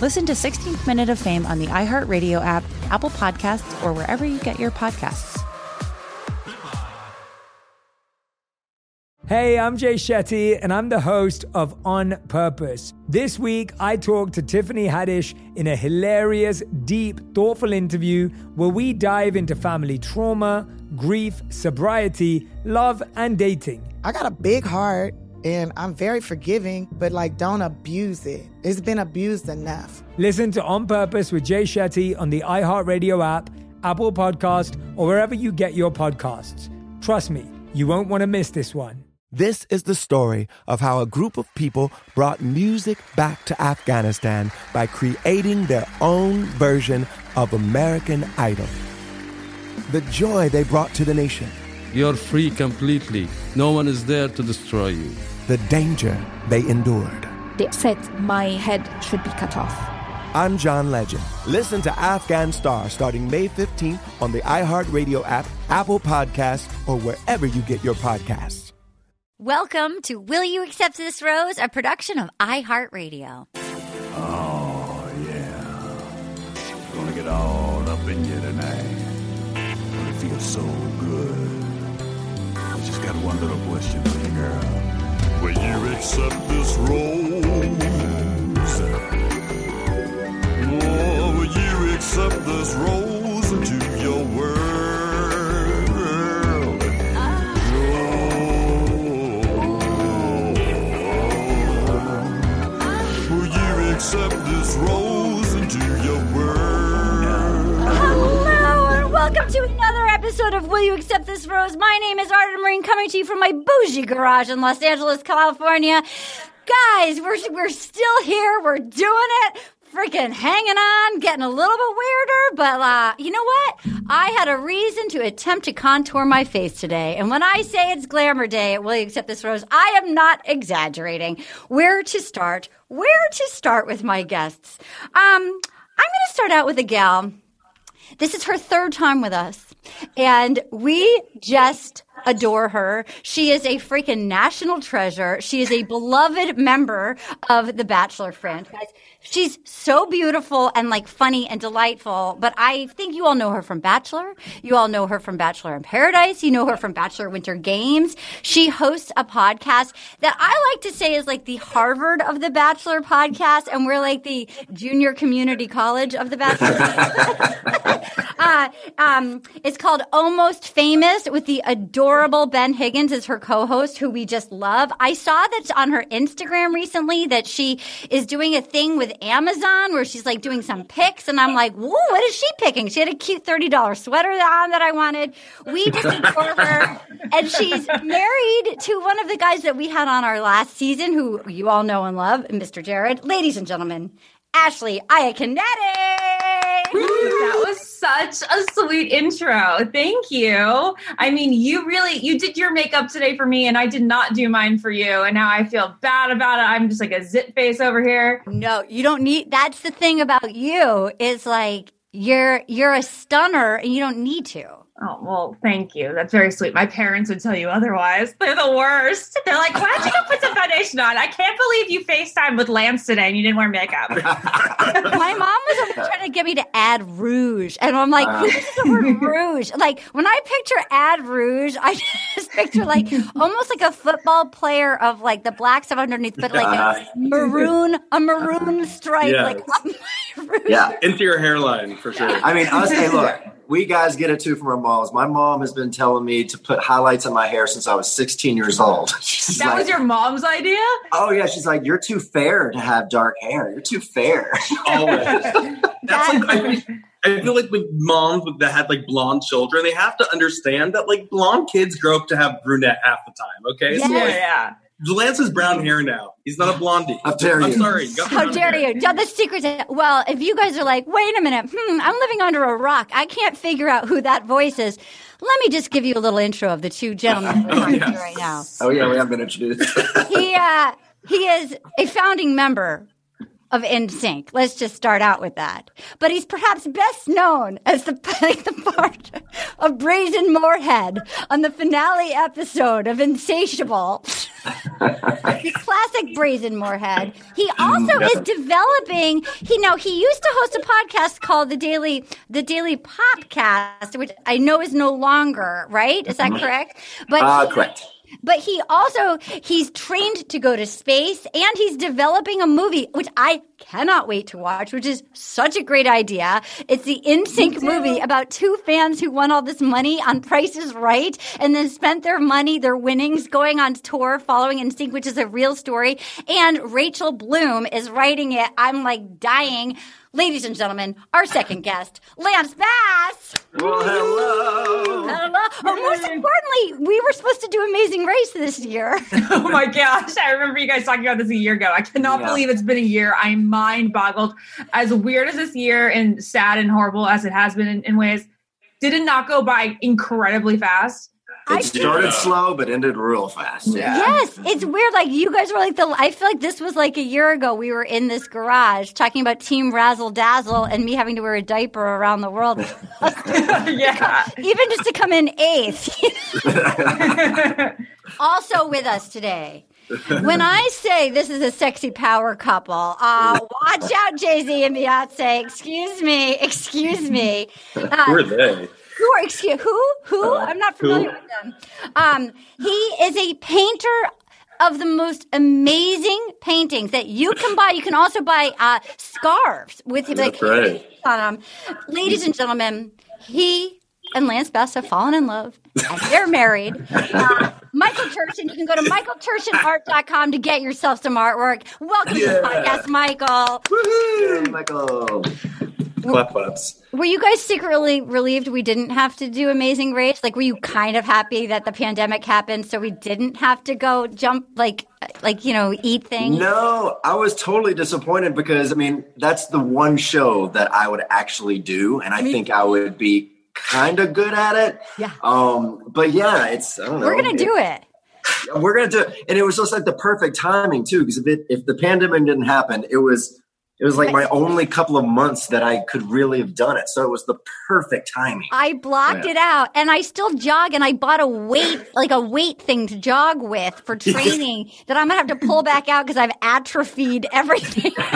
Listen to 16th Minute of Fame on the iHeartRadio app, Apple Podcasts, or wherever you get your podcasts. Hey, I'm Jay Shetty, and I'm the host of On Purpose. This week, I talked to Tiffany Haddish in a hilarious, deep, thoughtful interview where we dive into family trauma, grief, sobriety, love, and dating. I got a big heart and I'm very forgiving, but like don't abuse it. It's been abused enough. Listen to On Purpose with Jay Shetty on the iHeartRadio app, Apple Podcast, or wherever you get your podcasts. Trust me, you won't want to miss this one. This is the story of how a group of people brought music back to Afghanistan by creating their own version of American Idol. The joy they brought to the nation, You're free completely. No one is there to destroy you. the danger they endured. They said my head should be cut off. I'm John Legend. Listen to Afghan Star starting May 15th on the iHeartRadio app, Apple Podcasts, or wherever you get your podcasts. Welcome to Will You Accept This Rose, a production of iHeartRadio. Oh, yeah. Gonna get all one little question for you, girl. Will you accept this rose? Oh, will you accept this rose into your world? Oh, will you accept this rose into your world? Welcome to another episode of Will You Accept This Rose? My name is Arden Myrin, coming to you from my bougie garage in Los Angeles, California. Guys, we're, we're still here. We're doing it. Freaking hanging on, getting a little bit weirder, but uh, you know what? I had a reason to attempt to contour my face today. And when I say it's glamour day at Will You Accept This Rose, I am not exaggerating. Where to start? Where to start with my guests? Um, I'm going to start out with a gal. This is her third time with us. And we just adore her. She is a freaking national treasure. She is a beloved member of the Bachelor franchise. She's so beautiful and like funny and delightful. But I think you all know her from Bachelor. You all know her from Bachelor in Paradise. You know her from Bachelor Winter Games. She hosts a podcast that I like to say is like the Harvard of the Bachelor podcast. And we're like the junior community college of the Bachelor. uh, um, it's called Almost Famous with the adorable Ben Higgins is her co-host, who we just love. I saw that on her Instagram recently that she is doing a thing with Amazon where she's like doing some picks, and I'm like, whoa, what is she picking? She had a cute thirty dollars sweater on that I wanted. We just adore her, and she's married to one of the guys that we had on our last season, who you all know and love, Mr. Jared. Ladies and gentlemen, Ashley Iaconetti. That was such a sweet intro. Thank you. I mean, you really you did your makeup today for me and I did not do mine for you and now I feel bad about it. I'm just like a zit face over here. No, you don't need that's the thing about you is like you're you're a stunner and you don't need to. Oh, well, thank you. That's very sweet. My parents would tell you otherwise. They're the worst. They're like, why don't you go put some foundation on? I can't believe you FaceTime with Lance today and you didn't wear makeup. My mom was always trying to get me to add rouge. And I'm like, uh. who uses the word rouge? Like when I picture add rouge, I just picture like almost like a football player of like the black stuff underneath, but like a uh-huh. maroon, a maroon stripe, Yeah. like up my rouge. Yeah, into your hairline for sure. I mean, I was hey, look, we guys get it too from our moms. My mom has been telling me to put highlights on my hair since I was 16 years old. She's that like, was your mom's idea? oh yeah, she's like, you're too fair to have dark hair. You're too fair. Always. That's like I feel, I feel like with moms that had like blonde children, they have to understand that like blonde kids grow up to have brunette half the time. Okay, Yeah, so like, yeah. Lance has brown hair now. He's not a blondie. How dare you? I'm sorry. he's How dare hair. you? Yeah, the secret. is- Well, if you guys are like, wait a minute, hmm, I'm living under a rock. I can't figure out who that voice is. Let me just give you a little intro of the two gentlemen we're talking to right now. Oh yeah, we have been introduced. He uh, he is a founding member of NSYNC. Let's just start out with that. But he's perhaps best known as the, the part of Brazen Moorhead on the finale episode of Insatiable. the classic Brazen Moorhead. He also is developing. He know he used to host a podcast called the Daily the Daily Popcast, which I know is no longer right. Is that correct? But Uh, correct. But he also he's trained to go to space and he's developing a movie which I cannot wait to watch, which is such a great idea. It's the NSYNC movie about two fans who won all this money on Price is Right and then spent their money, their winnings going on tour following NSYNC, which is a real story. And Rachel Bloom is writing it. I'm like dying. Ladies and gentlemen, our second guest, Lance Bass. Well, hello. Hello. Oh, most importantly, we were supposed to do Amazing Race this year. oh my gosh, I remember you guys talking about this a year ago. I cannot Yeah. believe it's been a year. I'm mind boggled. As weird as this year and sad and horrible as it has been in, in ways, did it not go by incredibly fast? It started slow but ended real fast. Yes, it's weird. Like you guys were like the. I feel like this was like a year ago. We were in this garage talking about Team Razzle Dazzle and me having to wear a diaper around the world, yeah. even just to come in eighth. also with us today. When I say this is a sexy power couple, uh, watch out, Jay Z and Beyonce. Excuse me, excuse me. Uh, Who are they? Who are excuse who who? I'm not familiar with them. Um, he is a painter of the most amazing paintings that you can buy. You can also buy uh, scarves with like That's right. on them. Ladies and gentlemen, he and Lance Bass have fallen in love. And they're married. Uh, Michael Turchin, you can go to michaelturchinart.com to get yourself some artwork. Welcome to the podcast, Michael. Woohoo, Michael. Clap claps. Were you guys secretly relieved we didn't have to do Amazing Race? Like, were you kind of happy that the pandemic happened so we didn't have to go jump, like, like you know, eat things? No, I was totally disappointed because I mean that's the one show that I would actually do, and I think I would be kind of good at it. Yeah. Um, but yeah, it's I don't know. We're gonna do it. We're gonna do it, and it was just like the perfect timing too. Because if it if the pandemic didn't happen, it was it was like my only couple of months that I could really have done it. So it was the perfect timing. I blocked Yeah. it out, and I still jog, and I bought a weight, like a weight thing to jog with for training that I'm gonna have to pull back out because I've atrophied everything. but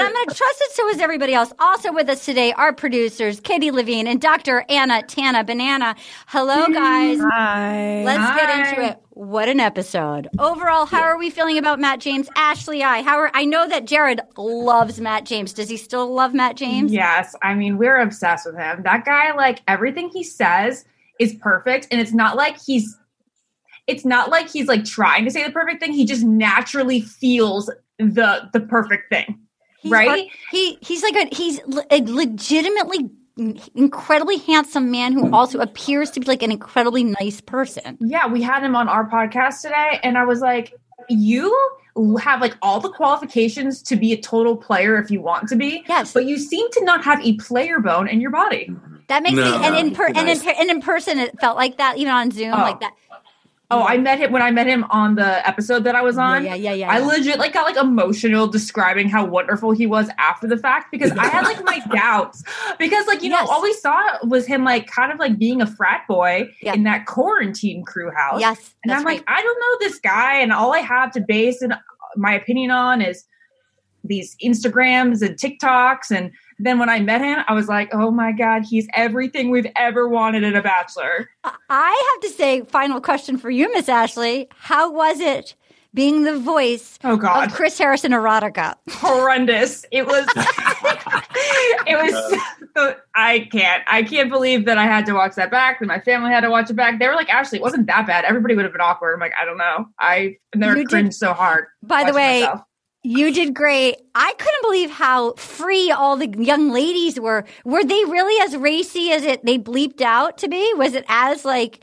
I'm going to trust it. So is everybody else. Also with us today, our producers, Katie Levine and Dr. Anna Tana Banana. Hello, guys. Hi. Let's Hi. get into it. What an episode. Overall, how are we feeling about Matt James? Ashley, I, how are, I know that Jared loves Matt James. Does he still love Matt James? Yes, I mean we're obsessed with him. That guy, like everything he says, is perfect, and it's not like he's. It's not like he's like trying to say the perfect thing. He just naturally feels the the perfect thing, He's right? hard- he he's like a he's le- legitimately incredibly handsome man who also appears to be like an incredibly nice person. Yeah, we had him on our podcast today, and I was like, you have like all the qualifications to be a total player if you want to be. Yes. But you seem to not have a player bone in your body. That makes No. me and in per, and in and in person it felt like that even on Zoom Oh. like that. Oh, I mm-hmm. met him when I met him on the episode that I was on. Yeah, yeah, yeah, I yeah. legit like got like emotional describing how wonderful he was after the fact because I had like my doubts because like you Yes. know all we saw was him like kind of like being a frat boy Yeah. in that quarantine crew house. Yes, and I'm like. I don't know this guy, and all I have to base in my opinion on is these Instagrams and TikToks and. Then when I met him, I was like, "Oh my god, he's everything we've ever wanted in a bachelor." I have to say, final question for you, Miss Ashley. How was it being the voice Oh god, of Chris Harrison erotica? horrendous. It was. it was. so- I can't. I can't believe that I had to watch that back. That my family had to watch it back. They were like, "Ashley, it wasn't that bad. Everybody would have been awkward." I'm like, I don't know. I never You did- cringed so hard. By the way, myself. You did great. I couldn't believe how free all the young ladies were. Were they really as racy as it they bleeped out to be? Was it as like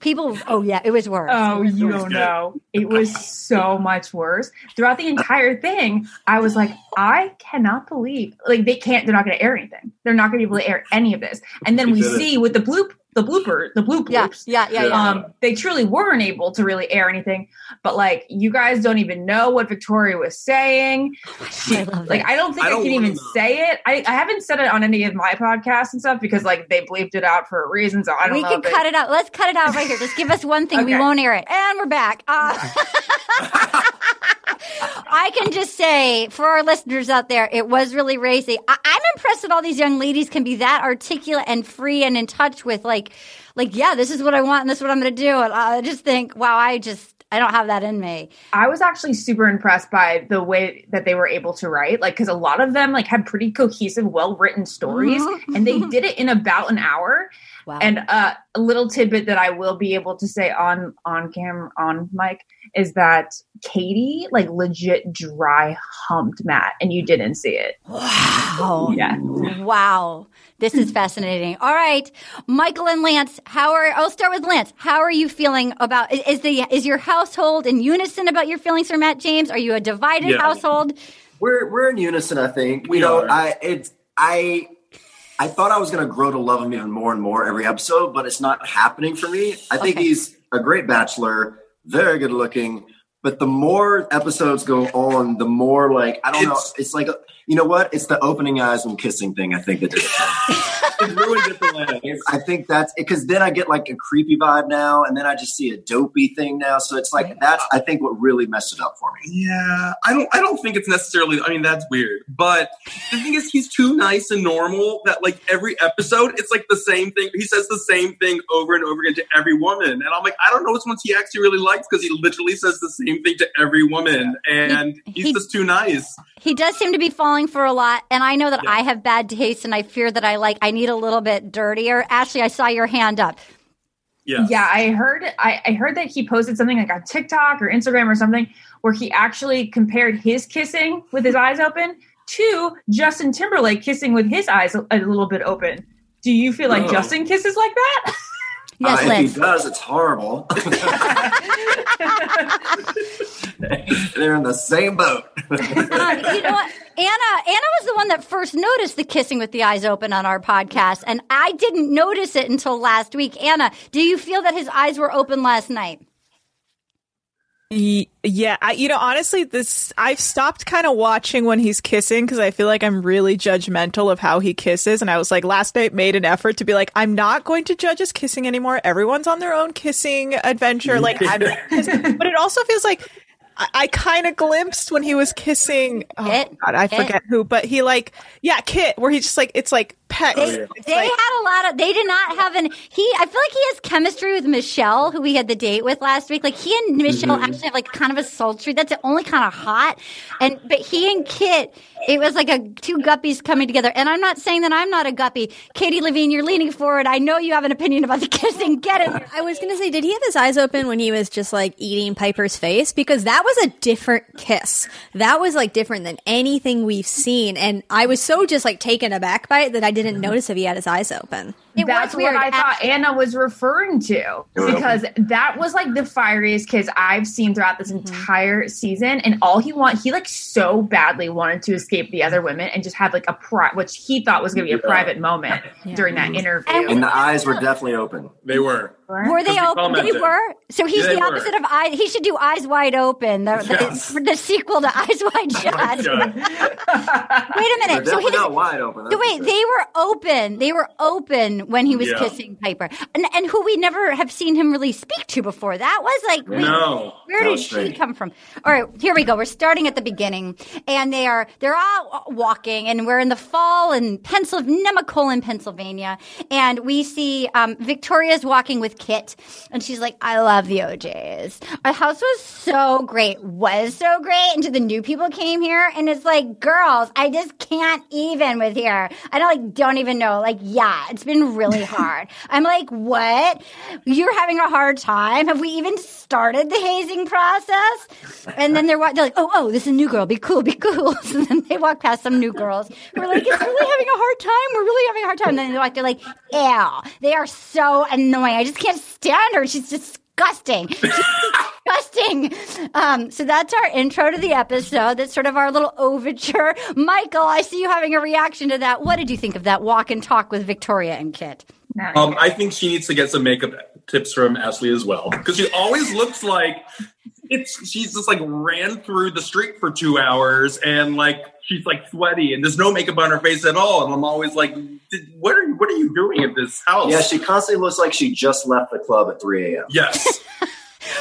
People, oh yeah, it was worse. Oh, you don't know. It was so much worse. Throughout the entire thing, I was like, I cannot believe like they can't. They're not going to air anything. They're not going to be able to air any of this. And then we see with the bloop, the blooper, the bloop Yeah, bloops. yeah, yeah, yeah. Um, they truly weren't able to really air anything. But like, you guys don't even know what Victoria was saying. She- I love like, this. I don't think I I, don't can even know. say it. I, I haven't said it on any of my podcasts and stuff because like they bleeped it out for a reason. So I don't know. we know. can cut it out. Let's cut it out right here. Just give us one thing. We won't air it. And we're back. Uh, I can just say for our listeners out there, it was really racy. I- I'm impressed that all these young ladies can be that articulate and free and in touch with like, like, yeah, this is what I want and this is what I'm going to do. And I just think, wow, I just, I don't have that in me. I was actually super impressed by the way that they were able to write, like because a lot of them like had pretty cohesive, well written stories, and they did it in about an hour. Wow. And uh, a little tidbit that I will be able to say on on camera on mic is that Katie like legit dry humped Matt, and you didn't see it. Wow. Yeah. Wow. This is fascinating. All right. Michael and Lance, how are I'll start with Lance. How are you feeling about is the is your household in unison about your feelings for Matt James? Are you a divided Yeah. household? We're we're in unison, I think. We you know, are. I it's I I thought I was gonna grow to love him even more and more every episode, but it's not happening for me. I think Okay. he's a great bachelor, very good looking. But the more episodes go on, the more like I don't know. It's- It's like you know what? It's the opening eyes and kissing thing. I think that did it. It ruined it for Lance. I think that's because then I get like a creepy vibe now, and then I just see a dopey thing now. So it's like that's I think what really messed it up for me. Yeah, I don't. I don't think it's necessarily. I mean, that's weird. But the thing is, he's too nice and normal that like every episode, it's like the same thing. He says the same thing over and over again to every woman, and I'm like, I don't know which ones he actually really likes because he literally says the same thing to every woman, and He- he's he- just too nice. He does seem to be falling for a lot, and I know that Yeah. I have bad taste, and I fear that I like I need a little bit dirtier. Ashley, I saw your hand up. Yeah. Yeah, I heard I, I heard that he posted something like on TikTok or Instagram or something where he actually compared his kissing with his eyes open to Justin Timberlake kissing with his eyes a, a little bit open. Do you feel like Oh. Justin kisses like that? Yes, Uh, if he does, it's horrible. They're in the same boat. You know what? Anna, Anna was the one that first noticed the kissing with the eyes open on our podcast, and I didn't notice it until last week. Anna, do you feel that his eyes were open last night? Yeah, I, you know, honestly, this I've stopped kind of watching when he's kissing because I feel like I'm really judgmental of how he kisses, and I was like last night made an effort to be like, I'm not going to judge his kissing anymore. Everyone's on their own kissing adventure, like, I'm, but it also feels like. I, I kind of glimpsed when he was kissing. Oh Kit? God, I Kit? forget who, but he like, yeah, Kit, where he just like, it's like pet. They, they like- had a lot of. They did not have an. He. I feel like he has chemistry with Michelle, who we had the date with last week. Like he and Michelle Mm-hmm. actually have like kind of a sultry. That's only kind of hot. And but he and Kit, it was like a two guppies coming together. And I'm not saying that I'm not a guppy. Katie Levine, you're leaning forward. I know you have an opinion about the kissing. Get it. I was gonna say, did he have his eyes open when he was just like eating Piper's face? Because that was a different kiss. That was like different than anything we've seen. And I was so just like taken aback by it that I didn't notice if he had his eyes open. It That's what I thought Actually- Anna was referring to because that was like the fieriest kiss I've seen throughout this mm-hmm. entire season. And all he want, he like so badly wanted to escape the other women and just have like a pri- which he thought was going to be a private moment during that mm-hmm. interview. And and the eyes were definitely open. They were. Were they open? They were. So he's Yeah, the they were. opposite of eyes. He should do Eyes Wide Open, the, the, Yes. the sequel to Eyes Wide oh Shut. God. Wait a minute. So definitely his, not wide open. that's So wait, they were open. They were open when he was Yeah. kissing Piper, and and who we never have seen him really speak to before. That was like, wait, No. where did she strange. come from? All right, here we go. We're starting at the beginning, and they are they're all walking, and we're in the fall in Pennsylvania, Nemacolin, Pennsylvania, and we see um, Victoria's walking with Kit, and she's like, "I love the OJ's. Our house was so great, was so great, until the new people came here, and it's like, girls, I just can't even with here. I don't like, don't even know. Like, yeah, it's been really hard. I'm like, what? You're having a hard time? Have we even started the hazing process? And then they're, they're like, oh, oh, this is a new girl. Be cool, be cool. So then they walk past some new girls who are like, it's really having a hard time. We're really having a hard time. And then they walk, they're like, ew, they are so annoying. I just can't stand her. She's disgusting. Disgusting. Um, so that's our intro to the episode. That's sort of our little overture. Michael, I see you having a reaction to that. What did you think of that walk and talk with Victoria and Kit? Um, I think she needs to get some makeup tips from Ashley as well because she always looks like it's she's just like ran through the street for two hours and like she's like sweaty and there's no makeup on her face at all and I'm always like, "Did- what are what are you doing at this house? Yeah, she constantly looks like she just left the club at 3 a.m. Yes.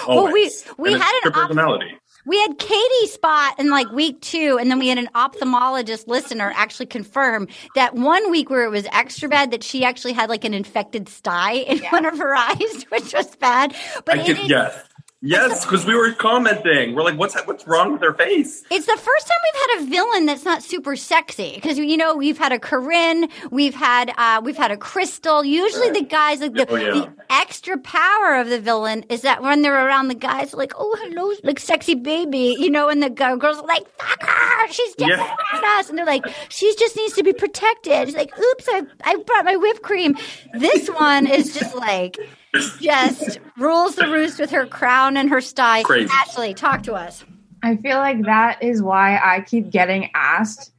Well, we we And had it's an her op- personality. we had Katie spot in like week two, and then we had an ophthalmologist listener actually confirm that one week where it was extra bad that she actually had like an infected sty in one of her eyes, which was bad. But I it get, is- yes. Yes, because we were commenting. We're like, what's what's wrong with her face? It's the first time we've had a villain that's not super sexy because you know we've had a Corinne, we've had uh, we've had a Crystal. Usually the guys like the, Oh, yeah. the extra power of the villain is that when they're around the guys like oh hello like sexy baby you know and the girls are like fuck her she's different Yeah. us and they're like she just needs to be protected. She's like oops I I brought my whipped cream. This one is just like just rules the roost with her crown and her sty. Crazy. Ashley, talk to us. I feel like that is why I keep getting asked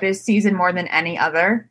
this season more than any other.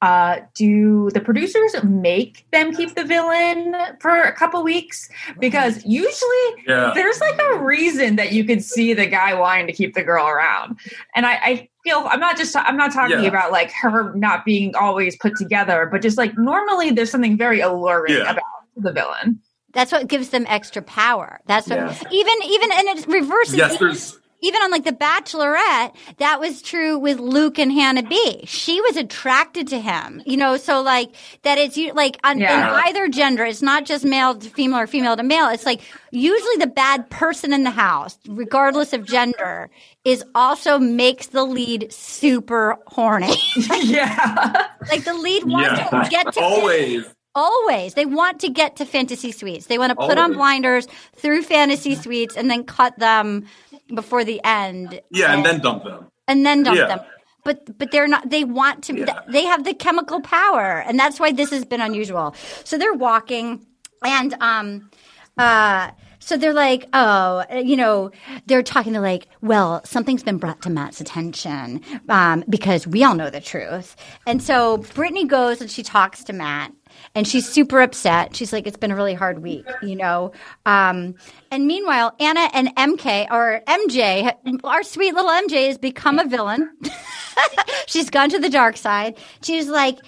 Uh, do the producers make them keep the villain for a couple weeks? Because usually Yeah. there's like a reason that you could see the guy wanting to keep the girl around. And I, I feel I'm not just I'm not talking Yeah. about like her not being always put together, but just like normally there's something very alluring Yeah. about the villain. That's what gives them extra power. That's what Yeah. even even and it reverses. Yes, even, there's even on like the Bachelorette, that was true with Luke and Hannah B. She was attracted to him, you know. So like that it's you like on Yeah. in either gender. It's not just male to female or female to male. It's like usually the bad person in the house, regardless of gender, is also makes the lead super horny. yeah, like the lead wants yeah. to get to always. Always. They want to get to fantasy suites. They want to put on blinders through fantasy suites and then cut them before the end Yeah, and then dump them. and then dump Yeah. them. But but they're not they want to they have the chemical power and that's why this has been unusual. So they're walking and um uh so they're like, oh, you know, they're talking to like, well, something's been brought to Matt's attention um, because we all know the truth. And so Brittany goes and she talks to Matt and she's super upset. She's like, it's been a really hard week, you know. Um, and meanwhile, Anna and MK or MJ, our sweet little MJ, has become a villain. she's gone to the dark side. She's like,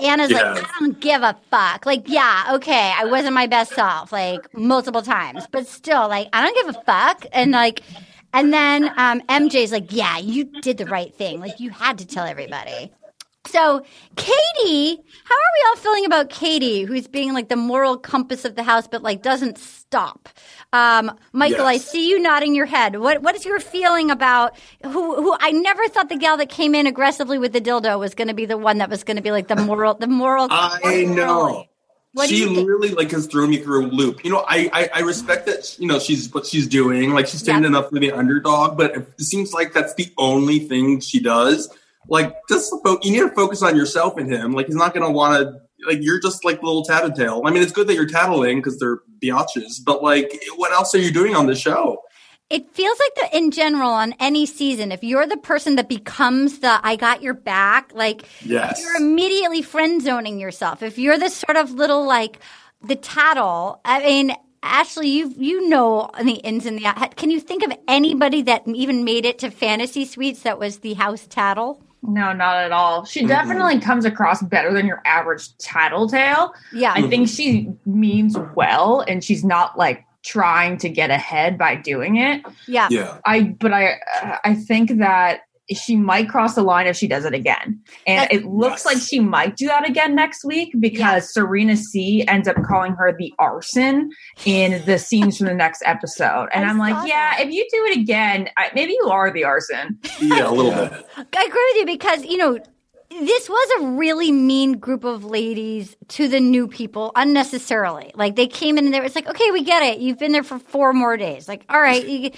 Anna's Yeah. like, I don't give a fuck. Like, yeah, okay, I wasn't my best self, like multiple times, but still, like, I don't give a fuck. And like, and then um, MJ's like, yeah, you did the right thing. Like, you had to tell everybody. So, Katie, how are we all feeling about Katie, who's being like the moral compass of the house, but like doesn't stop? Um, Michael, I see you nodding your head. What what is your feeling about who? Who I never thought the gal that came in aggressively with the dildo was going to be the one that was going to be like the moral, the moral. I know. What she really like has thrown me through a loop. You know, I, I I respect that. You know, she's what she's doing. Like she's standing up for the underdog, but it seems like that's the only thing she does. Like, just fo- you need to focus on yourself and him. Like, he's not going to want to. Like, you're just like the little tattletale. I mean, it's good that you're tattling because they're biatches, but like, what else are you doing on the show? It feels like that in general on any season, if you're the person that becomes the I got your back, like Yes. you're immediately friend zoning yourself. If you're this sort of little like the tattle, I mean, Ashley, you you know the ins and the outs. Can you think of anybody that even made it to fantasy suites that was the house tattle? No, not at all. She definitely comes across better than your average tattletale. Yeah. I think she means well and she's not like trying to get ahead by doing it. Yeah. Yeah. I but I I think that she might cross the line if she does it again. And That's- it looks like she might do that again next week because Serena C ends up calling her the arson in the scenes from the next episode. And I I'm saw like, yeah, if you do it again, I, maybe you are the arson. Yeah, a little bit. I agree with you because you know this was a really mean group of ladies to the new people unnecessarily. Like they came in and there, it's like, okay, we get it. You've been there for four more days. Like, all right, you,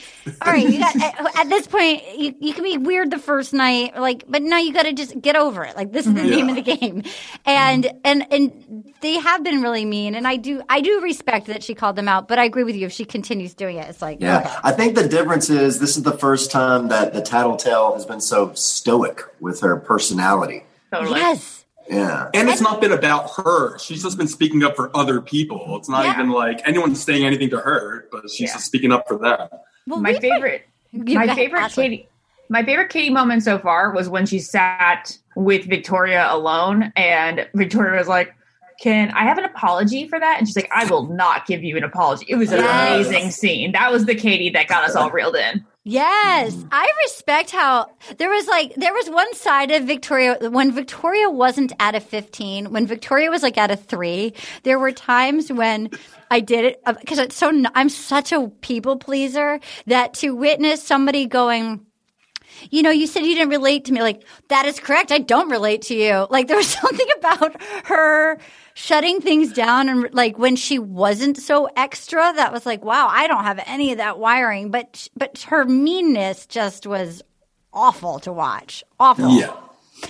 all right. You got, at, at this point, you, you can be weird the first night, like, but now you got to just get over it. Like this is the Yeah. name of the game, and and and they have been really mean. And I do I do respect that she called them out, but I agree with you. If she continues doing it, it's like, Yeah, okay. I think the difference is this is the first time that the Tattletale has been so stoic with her personality. Yes. Yeah. And it's not been about her. She's just been speaking up for other people. It's not Yeah. even like anyone's saying anything to her, but she's just speaking up for them. my favorite, You my favorite Ashley. Katie, my favorite Katie moment so far was when she sat with Victoria alone, and Victoria was like, "Can I have an apology for that?" And she's like, "I will not give you an apology." It was an Yes. amazing scene. That was the Katie that got us all reeled in. Yes, mm. I respect how there was like there was one side of Victoria when Victoria wasn't at a 15, when Victoria was like at a 3, there were times when I did it uh, because it's so I'm such a people pleaser that to witness somebody going you know, you said you didn't relate to me. Like, that is correct. I don't relate to you. Like, there was something about her shutting things down and like when she wasn't so extra that was like, wow, I don't have any of that wiring. But, but her meanness just was awful to watch. Awful. Yeah.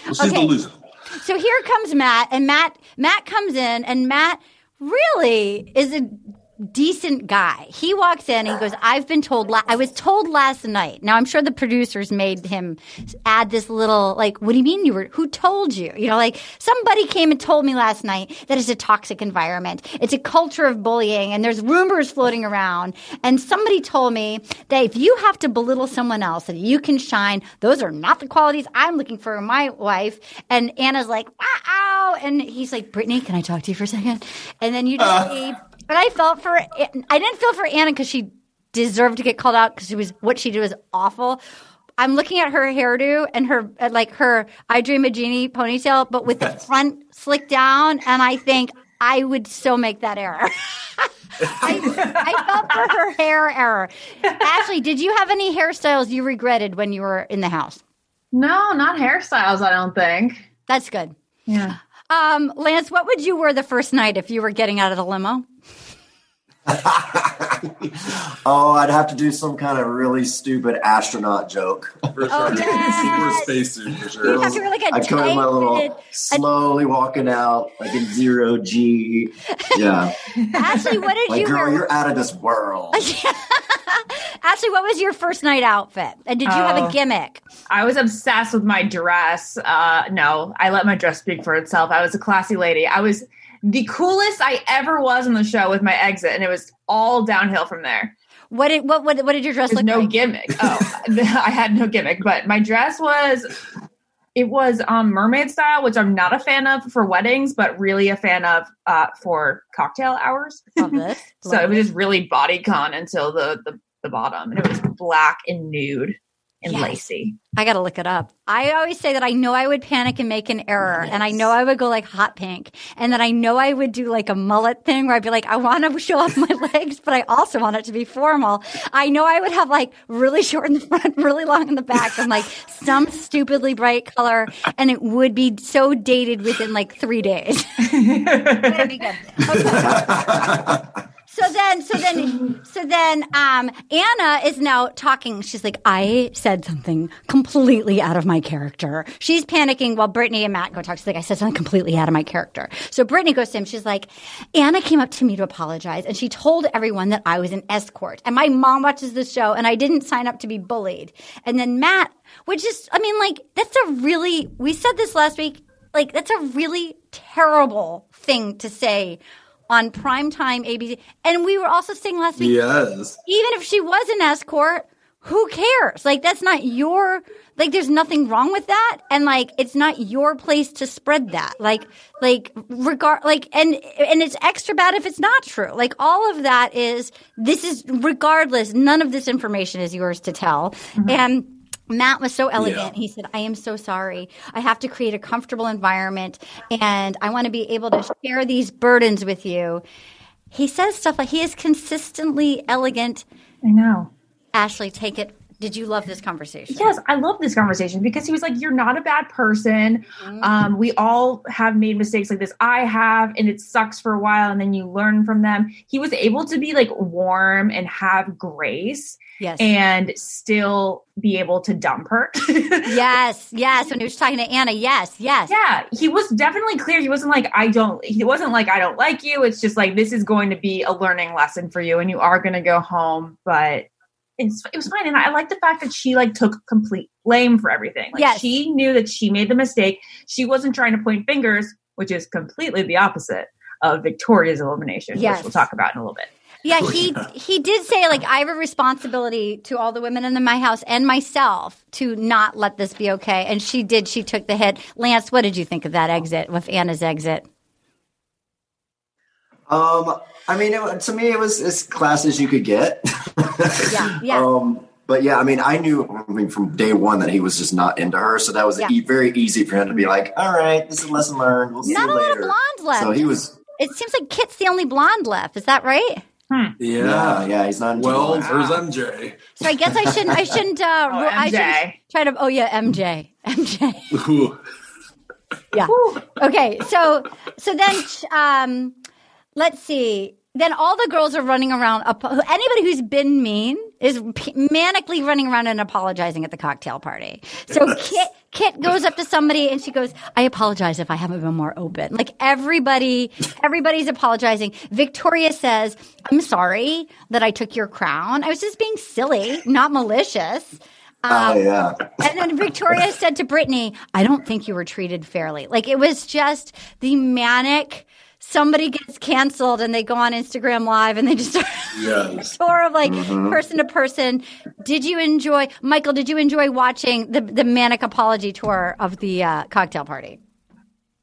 Well, she's Okay. So here comes Matt, and Matt Matt comes in, and Matt really is a decent guy. He walks in, and he goes, "I've been told. La- I was told last night. Now I'm sure the producers made him add this little like, what do you mean you were? Who told you? You know, like somebody came and told me last night that it's a toxic environment. It's a culture of bullying, and there's rumors floating around. And somebody told me that if you have to belittle someone else and you can shine, those are not the qualities I'm looking for in my wife. And Anna's like, wow, and he's like, Brittany, can I talk to you for a second? And then you just uh. leave. But I felt for, I didn't feel for Anna because she deserved to get called out because she was what she did was awful. I'm looking at her hairdo and her uh, like her I Dream of Jeannie ponytail, but with the front slicked down, and I think I would so make that error. I, I felt for her hair error. Ashley, did you have any hairstyles you regretted when you were in the house? No, not hairstyles. I don't think. That's good. Yeah. Um, Lance, what would you wear the first night if you were getting out of the limo? Oh, I'd have to do some kind of really stupid astronaut joke. For sure. Oh, yes. Or a spacesuit for sure. You'd have to like a I'd come in my little tight-fitted- slowly walking out like in zero G. Yeah. Ashley, what did Like, you girl, wear? you're out of this world. Ashley, what was your first night outfit? And did you have a gimmick? I was obsessed with my dress. Uh, no, I let my dress speak for itself. I was a classy lady. I was the coolest I ever was on the show with my exit, and it was all downhill from there. What did what what, what did your dress There's look no like? No gimmick. Oh, I had no gimmick, but my dress was it was um mermaid style, which I'm not a fan of for weddings, but really a fan of uh for cocktail hours. Love this. so it was just really bodycon until the, the the bottom, and it was black and nude and Yes. lacy. I got to look it up. I always say that I know I would panic and make an error, and I know I would go like hot pink, and then I know I would do like a mullet thing where I'd be like, I want to show off my legs, but I also want it to be formal. I know I would have like really short in the front, really long in the back, and like some stupidly bright color, and it would be so dated within like three days. That'd be good. Okay. So then, so then, so then, um, Anna is now talking. She's like, I said something completely out of my character. She's panicking while Brittany and Matt go talk. She's like, I said something completely out of my character. So Brittany goes to him. She's like, Anna came up to me to apologize and she told everyone that I was an escort. And my mom watches the show and I didn't sign up to be bullied. And then Matt, which is, I mean, like, that's a really, we said this last week, like, that's a really terrible thing to say on primetime ABC. And we were also saying last week, Yes. even if she was an escort, who cares? Like that's not your like there's nothing wrong with that and like it's not your place to spread that. Like like regard like and and it's extra bad if it's not true. Like all of that is this is regardless none of this information is yours to tell. Mm-hmm. And Matt was so elegant. He said, I am so sorry. I have to create a comfortable environment and I want to be able to share these burdens with you. He says stuff like he is consistently elegant. I know. Ashley, take it did you love this conversation? Yes, I love this conversation because he was like, "You're not a bad person. Um, we all have made mistakes like this. I have, and it sucks for a while, and then you learn from them." He was able to be like warm and have grace, Yes. and still be able to dump her. yes, yes. When he was talking to Anna, yes, yes. Yeah, he was definitely clear. He wasn't like I don't. He wasn't like I don't like you. It's just like this is going to be a learning lesson for you, and you are going to go home. But it's it was fine, and I like the fact that she like took complete blame for everything. Like Yes. she knew that she made the mistake. She wasn't trying to point fingers, which is completely the opposite of Victoria's elimination, Yes. which we'll talk about in a little bit. Yeah, he he did say like I have a responsibility to all the women in my house and myself to not let this be okay. And she did. She took the hit. Lance, what did you think of that exit with Anna's exit? Um, I mean, it, to me, it was as class as you could get. Yeah, yeah. Um, but yeah, I mean, I knew I mean, from day one that he was just not into her, so that was Yeah. e- very easy for him to be like, "All right, this is a lesson learned. We'll see Not a lot of later." blondes left. So he was, It seems like Kit's the only blonde left. Is that right? Yeah. yeah, yeah, he's not. Into Well, blondes. there's MJ. So I guess I shouldn't. I shouldn't. Uh, Oh, ru- I shouldn't try to. Oh yeah, MJ. MJ. Ooh. Yeah. Okay. So so then um let's see. Then all the girls are running around. Anybody who's been mean is manically running around and apologizing at the cocktail party. So Kit Kit goes up to somebody and she goes, "I apologize if I haven't been more open." Like everybody, everybody's apologizing. Victoria says, "I'm sorry that I took your crown. I was just being silly, not malicious." oh yeah, And then Victoria said to Brittany, I don't think you were treated fairly. Like it was just the manic. Somebody gets canceled and they go on Instagram Live and they just start Yes. tour of like person to person. Did you enjoy, Michael? Did you enjoy watching the the manic apology tour of the uh, cocktail party?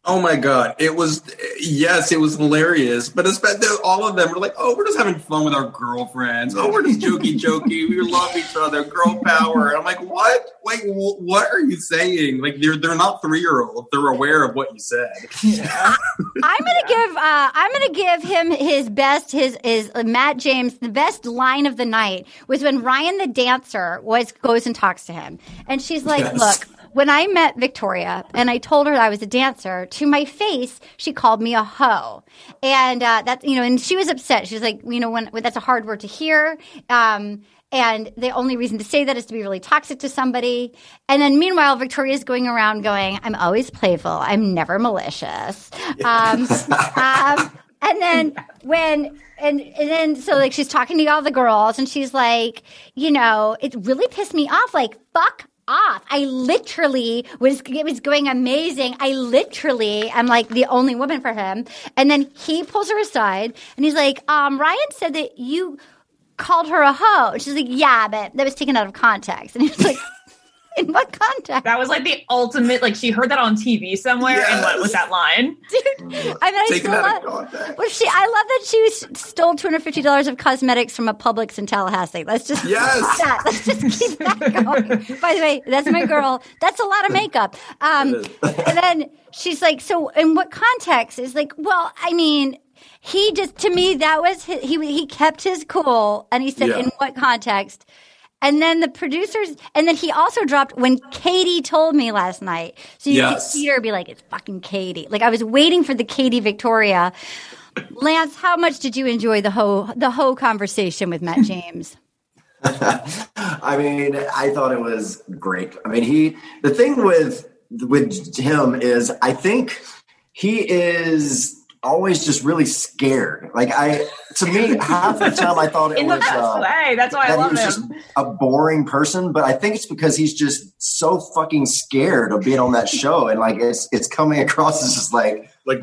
Oh my god, it was yes, it was hilarious. But especially all of them were like, "Oh, we're just having fun with our girlfriends. Oh, we're just jokey, jokey. We love each other. Girl power." And I'm like, "What? Like, wh- what are you saying? Like, they're they're not three year olds. They're aware of what you said." Yeah. I'm gonna give uh, I'm gonna give him his best. His is uh, Matt James. The best line of the night was when Ryan the dancer was goes and talks to him, and she's like, Yes. "Look." When I met Victoria and I told her I was a dancer, to my face, she called me a hoe, and uh, that's you know, and she was upset. She was like, you know, when, when that's a hard word to hear, um, and the only reason to say that is to be really toxic to somebody. And then meanwhile, Victoria's going around going, I'm always playful. I'm never malicious. Um, um, and then when, and, and then so like she's talking to all the girls and she's like, you know, it really pissed me off. Like, fuck off. I literally was, it was going amazing. I literally am like the only woman for him. And then he pulls her aside and he's like, um, Ryan said that you, called her a hoe. She's like, yeah, but that was taken out of context. And he was like, in what context? That was like the ultimate. Like she heard that on TV somewhere and went with that line. Dude, I mean, I Taken still love, well, she, I love that she stole two hundred fifty dollars of cosmetics from a Publix in Tallahassee. Let's just Yes. that. Let's just keep that going. By the way, that's my girl. That's a lot of makeup. Um, and then she's like, "So, in what context?" Is like, "Well, I mean." He just to me that was his, he he kept his cool and he said Yeah. in what context and then the producers, and then he also dropped when Katie told me last night. So you Yes. could see her be like, it's fucking Katie. Like I was waiting for the Katie Victoria. Lance, how much did you enjoy the whole the whole conversation with Matt James? I mean, I thought it was great. I mean, he the thing with with him is I think he is always just really scared. Like I to me, half the time I thought it In the was best uh, way. That's why I love he was him. just a boring person, but I think it's because he's just so fucking scared of being on that show, and like it's it's coming across as just like like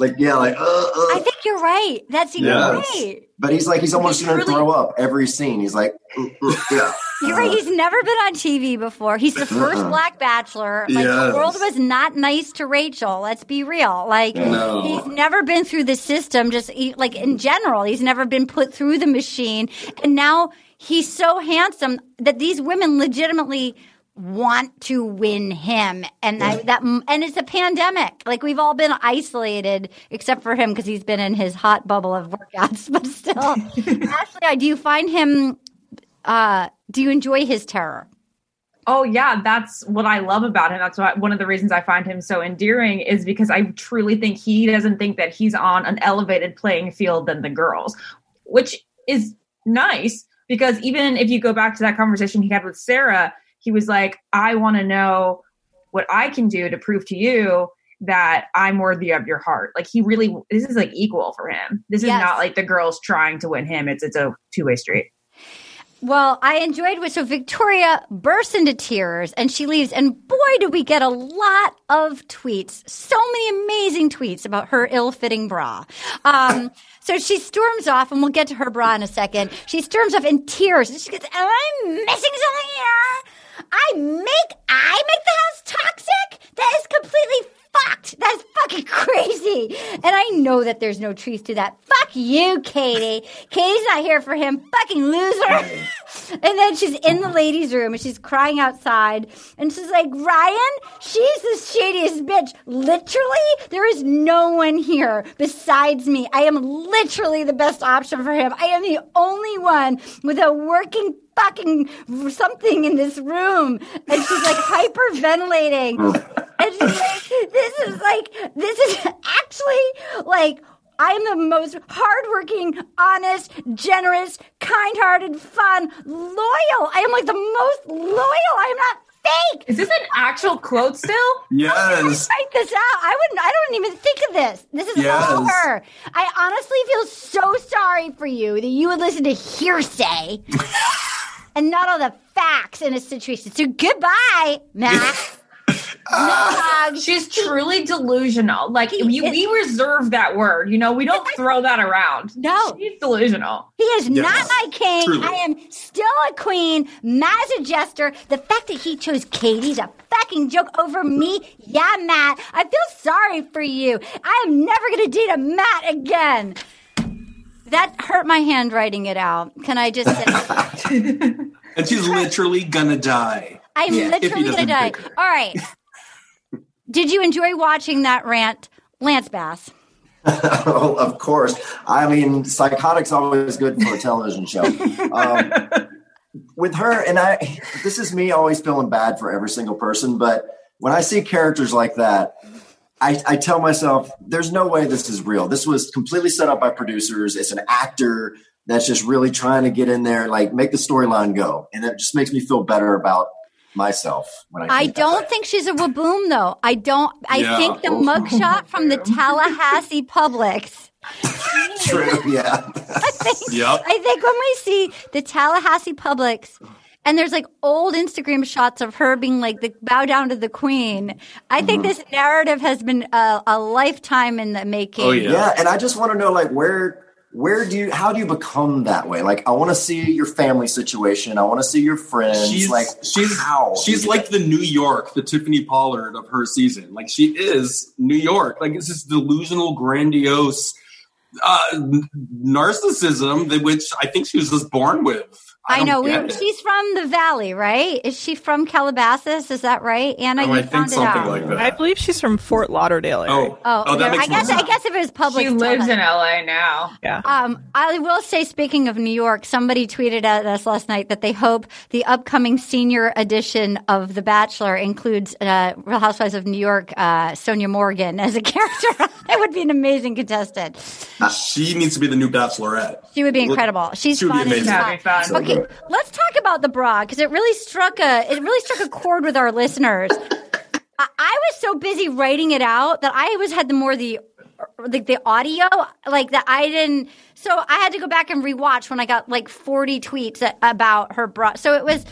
like yeah, like uh, uh. I think you're right. That's you're Yes. right. But he's like he's almost He's gonna really- throw up every scene. He's like, "Uh, uh, yeah. You're right. He's never been on TV before. He's the 1st Uh-uh. black bachelor. Like Yes. the world was not nice to Rachel. Let's be real. Like No. he's never been through the system. Just like in general, he's never been put through the machine. And now he's so handsome that these women legitimately want to win him and that, that and it's a pandemic like we've all been isolated except for him because he's been in his hot bubble of workouts but still ashley I do you find him Uh, do you enjoy his terror? Oh yeah, that's what I love about him. That's why one of the reasons I find him so endearing is because I truly think he doesn't think that he's on an elevated playing field than the girls, which is nice because even if you go back to that conversation he had with Sarah, he was like, "I want to know what I can do to prove to you that I'm worthy of your heart." Like he really this is like equal for him. This is Yes. not like the girls trying to win him. It's it's a two-way street. Well, I enjoyed what so Victoria bursts into tears and she leaves. And boy, did we get a lot of tweets. So many amazing tweets about her ill-fitting bra. Um, so she storms off, and we'll get to her bra in a second. She storms off in tears. And she goes, "Am I missing something here? I make I make the house toxic. That is completely fucked. That is fucking crazy. And I know that there's no truth to that. Fuck you, Katie. Katie's not here for him. Fucking loser. and then she's in the ladies' room and she's crying outside. And she's like, Ryan, she's the shadiest bitch. Literally, there is no one here besides me. I am literally the best option for him. I am the only one with a working fucking something in this room. And she's like hyperventilating. And she's like, this is like, this is actually like, I'm the most hardworking, honest, generous, kind-hearted, fun, loyal. I am like the most loyal. I am not fake. Is this an actual quote still? Yes. Write this out. I wouldn't. I don't even think of this. This is all her. I honestly feel so sorry for you that you would listen to hearsay and not all the facts in a situation. So goodbye, Matt. No, she's truly delusional. Like we, we reserve that word. You know, we don't throw that around. No, she's delusional. He is not my king. Truly. I am still a queen. Matt's a jester. The fact that he chose Katie's a fucking joke over me. Yeah, Matt. I feel sorry for you. I am never going to date a Matt again. That hurt my handwriting it out. Can I just say? And she's literally gonna die. I'm Yeah, literally going to die. All right. Did you enjoy watching that rant, Lance Bass? oh, of course. I mean, psychotic's always good for a television show. Um, with her, and I, this is me always feeling bad for every single person, but when I see characters like that, I, I tell myself, there's no way this is real. This was completely set up by producers. It's an actor that's just really trying to get in there, like make the storyline go. And it just makes me feel better about myself when I I don't think she's a waboom, though. I don't. I Yeah. think the mugshot from the Tallahassee Publix. True, yeah. I think, Yep. I think when we see the Tallahassee Publix, and there's like old Instagram shots of her being like the bow down to the queen. I think Mm-hmm. this narrative has been a, a lifetime in the making. Oh yeah. and I just want to know like where where do you how do you become that way? Like I want to see your family situation. I want to see your friends. She's like she's how she's like the New York, the Tiffany Pollard of her season. Like she is New York. Like it's this delusional, grandiose uh, narcissism that which I think she was just born with. I, don't know. We, she's from the Valley, right? Is she from Calabasas? Is that right, Anna? Oh, you I think found it something out. like that. I believe she's from Fort Lauderdale. Area. Oh, Oh, Oh, that makes I guess more I guess if it was public, She lives in LA now. Yeah. Um, I will say, speaking of New York, somebody tweeted at us last night that they hope the upcoming senior edition of The Bachelor includes uh, Real Housewives of New York, uh, Sonja Morgan as a character. that would be an amazing contestant. She needs to be the new Bachelorette. She would be incredible. She's She would be fun. as amazing. be fun. Okay, let's talk about the bra because it really struck a it really struck a chord with our listeners. I, I was so busy writing it out that I was had the more the like the audio like that I didn't. So I had to go back and rewatch when I got like forty tweets about her bra. So it was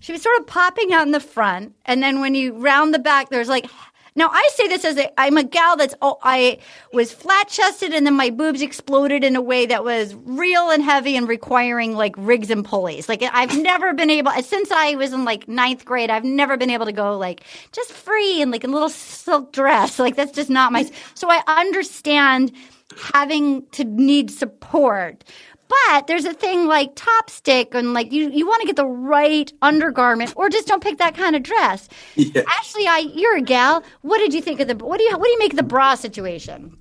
she was sort of popping out in the front, and then when you round the back, there's like. Now I say this as a I'm a gal that's oh I was flat chested and then my boobs exploded in a way that was real and heavy and requiring like rigs and pulleys. Like I've never been able since I was in like ninth grade. I've never been able to go like just free and like a little silk dress. Like that's just not my. So I understand having to need support. But there's a thing like top stick and like you, you want to get the right undergarment or just don't pick that kind of dress. Ashley, I you're a gal. What did you think of the what do you what do you make of the bra situation?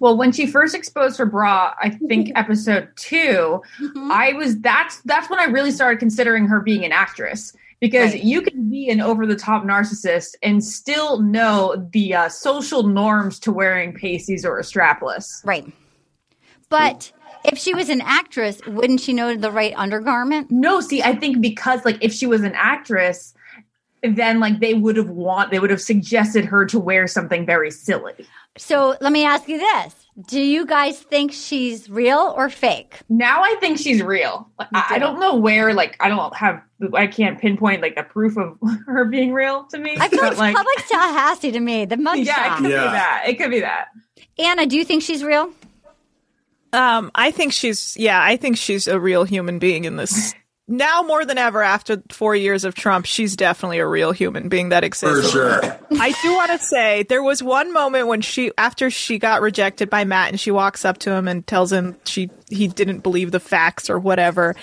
Well, when she first exposed her bra, I think episode 2 I was that's that's when I really started considering her being an actress because Right. you can be an over the top narcissist and still know the uh, social norms to wearing pasties or a strapless. Right. But if she was an actress, wouldn't she know the right undergarment? No, see, I think because like if she was an actress, then like they would have want they would have suggested her to wear something very silly. So let me ask you this. Do you guys think she's real or fake? Now I think she's real. I, I don't know where like I don't have I can't pinpoint like the proof of her being real to me. I feel but, like, public Tallahassee to me. The mugshot. yeah, it could be that. It could be that. Anna, do you think she's real? Um, I think she's yeah, I think she's a real human being in this. Now more than ever, after four years of Trump, she's definitely a real human being that exists. For sure. I do want to say there was one moment when she, after she got rejected by Matt, and she walks up to him and tells him she he didn't believe the facts or whatever.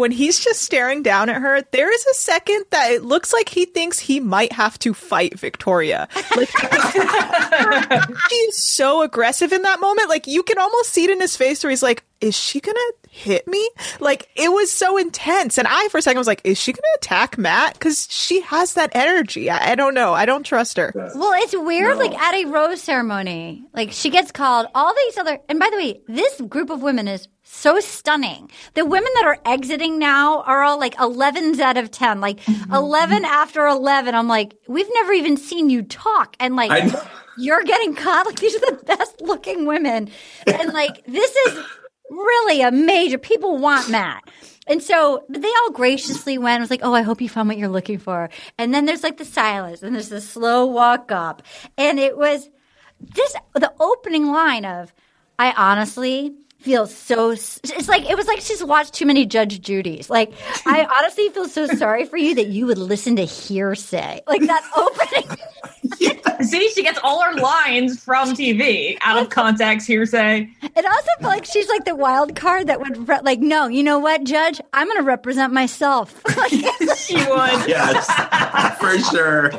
When he's just staring down at her, there is a second that it looks like he thinks he might have to fight Victoria. Like she's so aggressive in that moment. Like you can almost see it in his face where he's like, "Is she gonna hit me?" Like it was so intense, and I for a second was like, "Is she gonna attack Matt?" Because she has that energy. I, I don't know. I don't trust her. Well, it's weird. Like at a rose ceremony, like she gets called. All these other, and by the way, this group of women is so stunning. The women that are exiting now are all like 11s out of 10, like mm-hmm. 11 after 11. I'm like, we've never even seen you talk, and like. I know. You're getting caught. Like these are the best looking women, and like this is really a major. People want Matt. And so but they all graciously went. It was like, oh, I hope you found what you're looking for. And then there's like the silence, and there's the slow walk up. And it was this the opening line of, I honestly feel so it's like it was like she's watched too many judge judy's like i honestly feel so sorry for you that you would listen to hearsay like that opening See, she gets all her lines from TV out of context, hearsay. It also felt like she's like the wild card that would re- like, no, you know what, Judge, I'm going to represent myself. she would. Yes, for sure.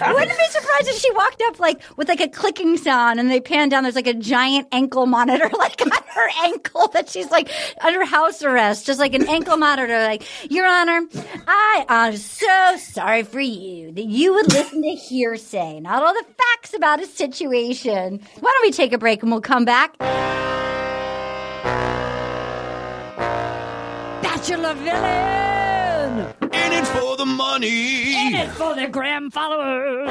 I wouldn't be surprised if she walked up like with like a clicking sound and they pan down. There's like a giant ankle monitor like on her ankle that she's like under house arrest, just like an ankle monitor. Like, Your Honor, I am so sorry for you that you would listen to hearsay, not all the facts about a situation. Why don't we take a break and we'll come back? Bachelor villain. In the money. In it for the gram followers.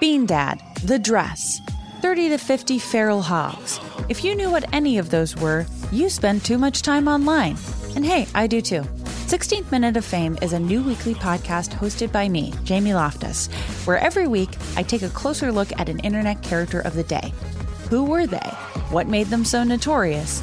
Bean Dad, The Dress, 30 to 50 Feral Hogs. If you knew what any of those were, you spend too much time online. And hey, I do too. 16th Minute of Fame is a new weekly podcast hosted by me, Jamie Loftus, where every week I take a closer look at an internet character of the day. Who were they? What made them so notorious?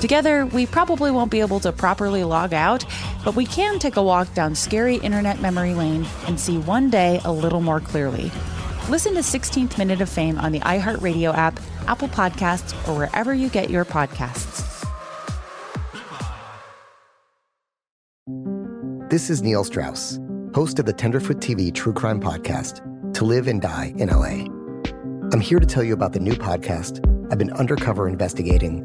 Together, we probably won't be able to properly log out, but we can take a walk down scary internet memory lane and see one day a little more clearly. Listen to 16th Minute of Fame on the iHeartRadio app, Apple Podcasts, or wherever you get your podcasts. This is Neil Strauss, host of the Tenderfoot TV True Crime Podcast, To Live and Die in LA. I'm here to tell you about the new podcast I've been undercover investigating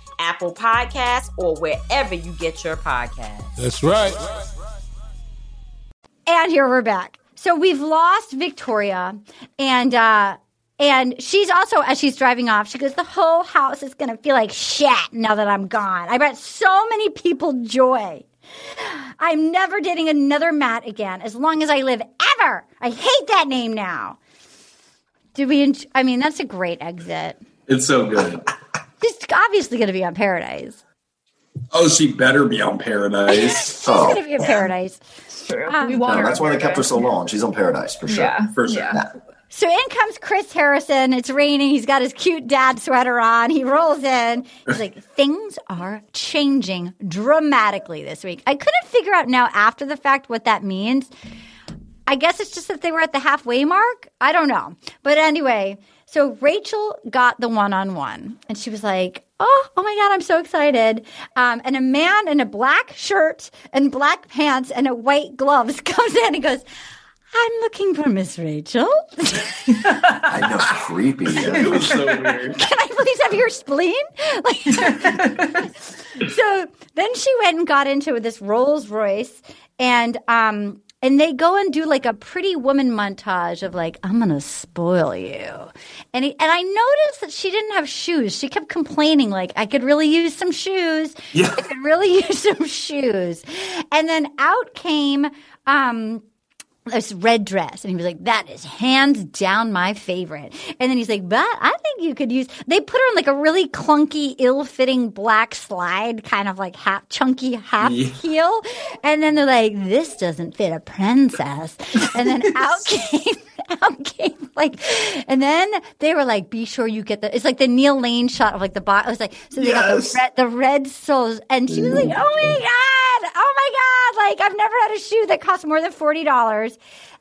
Apple Podcasts, or wherever you get your podcasts. That's right. And here we're back. So we've lost Victoria, and uh, and she's also as she's driving off, she goes, "The whole house is going to feel like shit now that I'm gone." I brought so many people joy. I'm never dating another Matt again as long as I live ever. I hate that name now. Did we? En- I mean, that's a great exit. It's so good. She's obviously going to be on Paradise. Oh, she better be on Paradise. She's going to be in Paradise. True. Um, we want No, her that's on why they kept her so long. She's on Paradise for sure. Yeah, for sure. yeah. So in comes Chris Harrison. It's raining. He's got his cute dad sweater on. He rolls in. He's like, things are changing dramatically this week. I couldn't figure out now after the fact what that means. I guess it's just that they were at the halfway mark. I don't know. But anyway, so Rachel got the one on one and she was like, Oh, oh my God, I'm so excited. Um, and a man in a black shirt and black pants and a white gloves comes in and goes, I'm looking for Miss Rachel. I know, it's creepy. It was so weird. Can I please have your spleen? Like- so then she went and got into this Rolls Royce, and um, and they go and do like a pretty woman montage of like I'm gonna spoil you, and he, and I noticed that she didn't have shoes. She kept complaining like I could really use some shoes. Yeah. I could really use some shoes, and then out came. Um, this red dress. And he was like, that is hands down my favorite. And then he's like, but I think you could use, they put her in like a really clunky, ill fitting black slide, kind of like half, chunky half Yeah. heel. And then they're like, this doesn't fit a princess. And then out came, out came like, and then they were like, be sure you get the, it's like the Neil Lane shot of like the bot. It was like, so they Yes. got the red, the red soles. And she was like, oh my God, oh my God. Like I've never had a shoe that cost more than $40.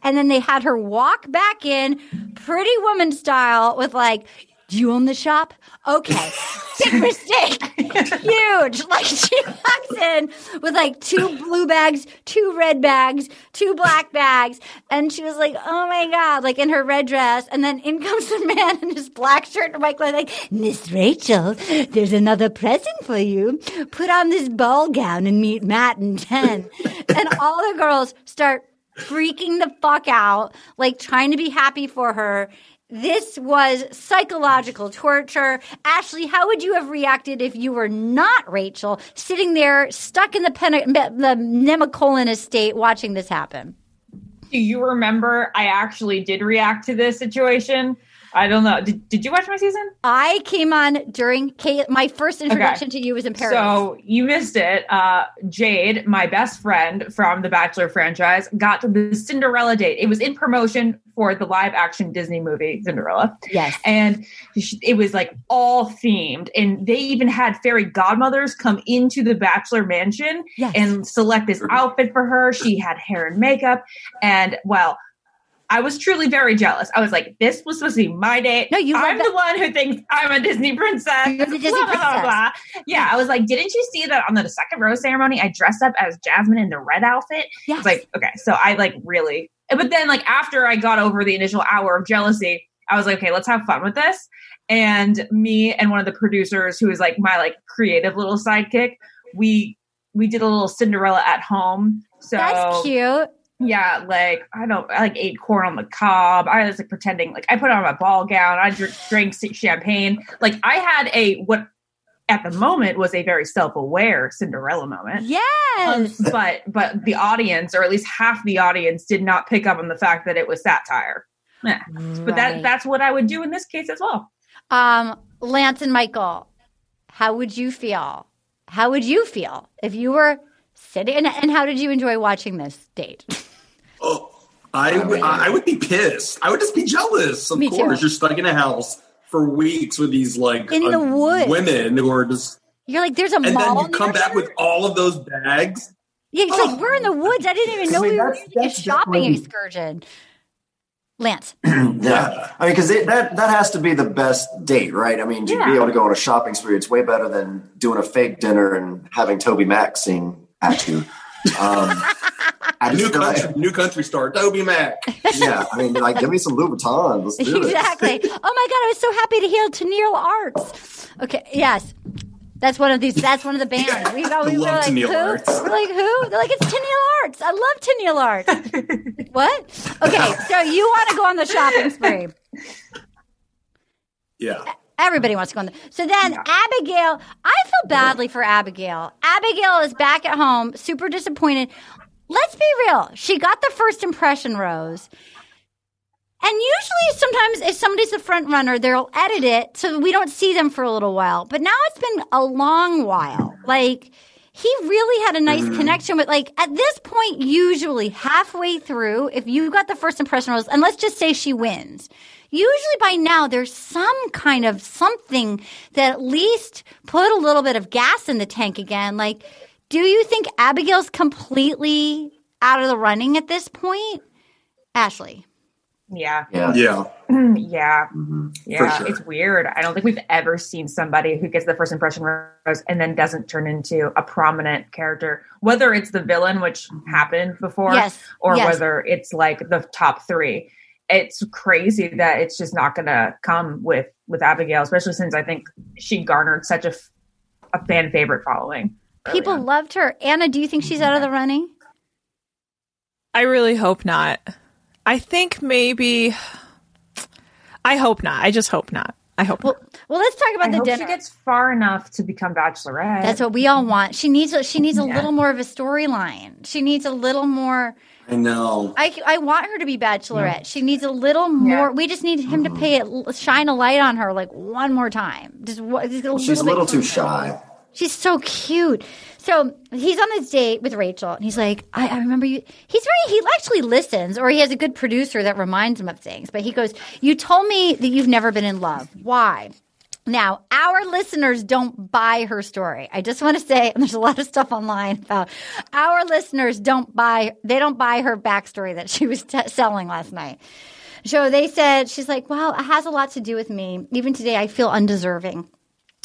And then they had her walk back in pretty woman style with like, do you own the shop? Okay. Big mistake. Huge. Like she walks in with like two blue bags, two red bags, two black bags. And she was like, oh my God, like in her red dress. And then in comes the man in his black shirt and white clothes, like, Miss Rachel, there's another present for you. Put on this ball gown and meet Matt in 10. and all the girls start freaking the fuck out, like trying to be happy for her. This was psychological torture. Ashley, how would you have reacted if you were not Rachel, sitting there stuck in the, pen- the Nemacolin estate watching this happen? Do you remember I actually did react to this situation? I don't know. Did, did you watch my season? I came on during my first introduction to you was in Paris. So you missed it. Uh, Jade, my best friend from the Bachelor franchise, got the Cinderella date. It was in promotion for the live action Disney movie Cinderella. Yes. And it was like all themed. And they even had fairy godmothers come into the Bachelor mansion and select this outfit for her. She had hair and makeup. And well, I was truly very jealous. I was like, this was supposed to be my date. No, you I'm the one who thinks I'm a Disney princess. You're the Disney Blah, blah, blah, princess. blah. Yeah, I was like, didn't you see that on the second rose ceremony? I dressed up as Jasmine in the red outfit. Yeah. It's like, okay, so I like really, but then like after I got over the initial hour of jealousy, I was like, okay, let's have fun with this. And me and one of the producers, who is like my like creative little sidekick, we we did a little Cinderella at home. So That's cute. Yeah, like I don't. I like ate corn on the cob. I was like pretending like I put on my ball gown. I dr- drank champagne. Like I had a what at the moment was a very self-aware Cinderella moment. Yes, but but the audience, or at least half the audience, did not pick up on the fact that it was satire. Yeah. But that that's what I would do in this case as well. Um, Lance and Michael, how would you feel? How would you feel if you were sitting? And, and how did you enjoy watching this date? I would I would be pissed. I would just be jealous. Of Me too. course, you're stuck in a house for weeks with these like In the uh, woods. women who are just, You're like, there's a and mall. then you come back here? with all of those bags. Yeah, it's like we're in the woods. I didn't even know I mean, we were that's- doing a shopping definitely- excursion. Lance, yeah, I mean, because that that has to be the best date, right? I mean, to be able to go on a shopping spree, it's way better than doing a fake dinner and having Toby Mac sing at you. Um, I New just feel like- country, new country star, Toby Mac. yeah, I mean, like, give me some Louboutins. Let's do it. exactly. oh my god, I was so happy to hear Tennille Arts. Okay, yes. That's one of these. That's one of the bands. We go. We were like, Tennille who? Arts. We're like, who? They're like, it's Tennille Arts. I love Tennille Arts. what? Okay, so you want to go on the shopping spree? Yeah. Everybody wants to go on. The, so then Abigail, I feel badly for Abigail. Abigail is back at home, super disappointed. Let's be real. She got the first impression rose. And usually, sometimes if somebody's the front runner, they'll edit it so we don't see them for a little while. But now it's been a long while. Like, he really had a nice mm-hmm. connection with, like, at this point, usually halfway through, if you got the first impression rose, and let's just say she wins, usually by now there's some kind of something that at least put a little bit of gas in the tank again. Like, do you think Abigail's completely out of the running at this point? Ashley. Yeah. Yeah. Yeah. yeah. Mm-hmm. Yeah. sure. It's weird. I don't think we've ever seen somebody who gets the first impression rose and then doesn't turn into a prominent character, whether it's the villain, which happened before, Yes. or Yes. whether it's like the top three. It's crazy that it's just not going to come with with Abigail, especially since I think she garnered such a, f- a fan favorite following. People loved her. Anna, do you think she's out of the running? I really hope not. I think maybe. I hope not. I just hope not. I hope not. Well, let's talk about I the hope dinner. she gets far enough to become Bachelorette. That's what we all want. She needs a, she needs a Yeah. little more of a storyline. She needs a little more. I know. I, I want her to be Bachelorette. She needs a little more. We just need him to pay it, shine a light on her like one more time. Just, just a She's a little too shy. She's so cute. So he's on this date with Rachel, and he's like, I, I remember you. He's very, he actually listens, or he has a good producer that reminds him of things. But he goes, You told me that you've never been in love. Why? Now, our listeners don't buy her story. I just want to say, and there's a lot of stuff online about our listeners don't buy, they don't buy her backstory that she was t- selling last night. So they said, she's like, well, it has a lot to do with me. Even today, I feel undeserving.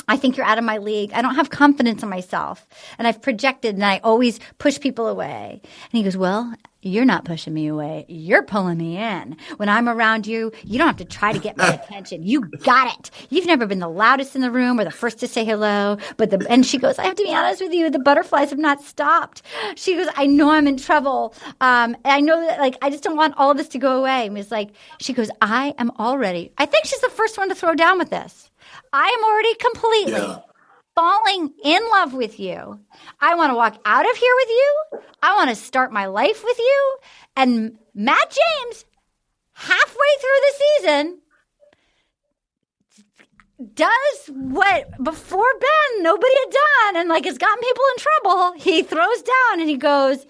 I think you're out of my league. I don't have confidence in myself. And I've projected and I always push people away. And he goes, Well, you're not pushing me away. You're pulling me in. When I'm around you, you don't have to try to get my attention. You got it. You've never been the loudest in the room or the first to say hello. But the, and she goes, I have to be honest with you. The butterflies have not stopped. She goes, I know I'm in trouble. Um, and I know that, like, I just don't want all of this to go away. And it's like, she goes, I am already, I think she's the first one to throw down with this. I am already completely falling in love with you. I want to walk out of here with you. I want to start my life with you. And Matt James, halfway through the season, does what before Ben nobody had done and like has gotten people in trouble. He throws down and he goes,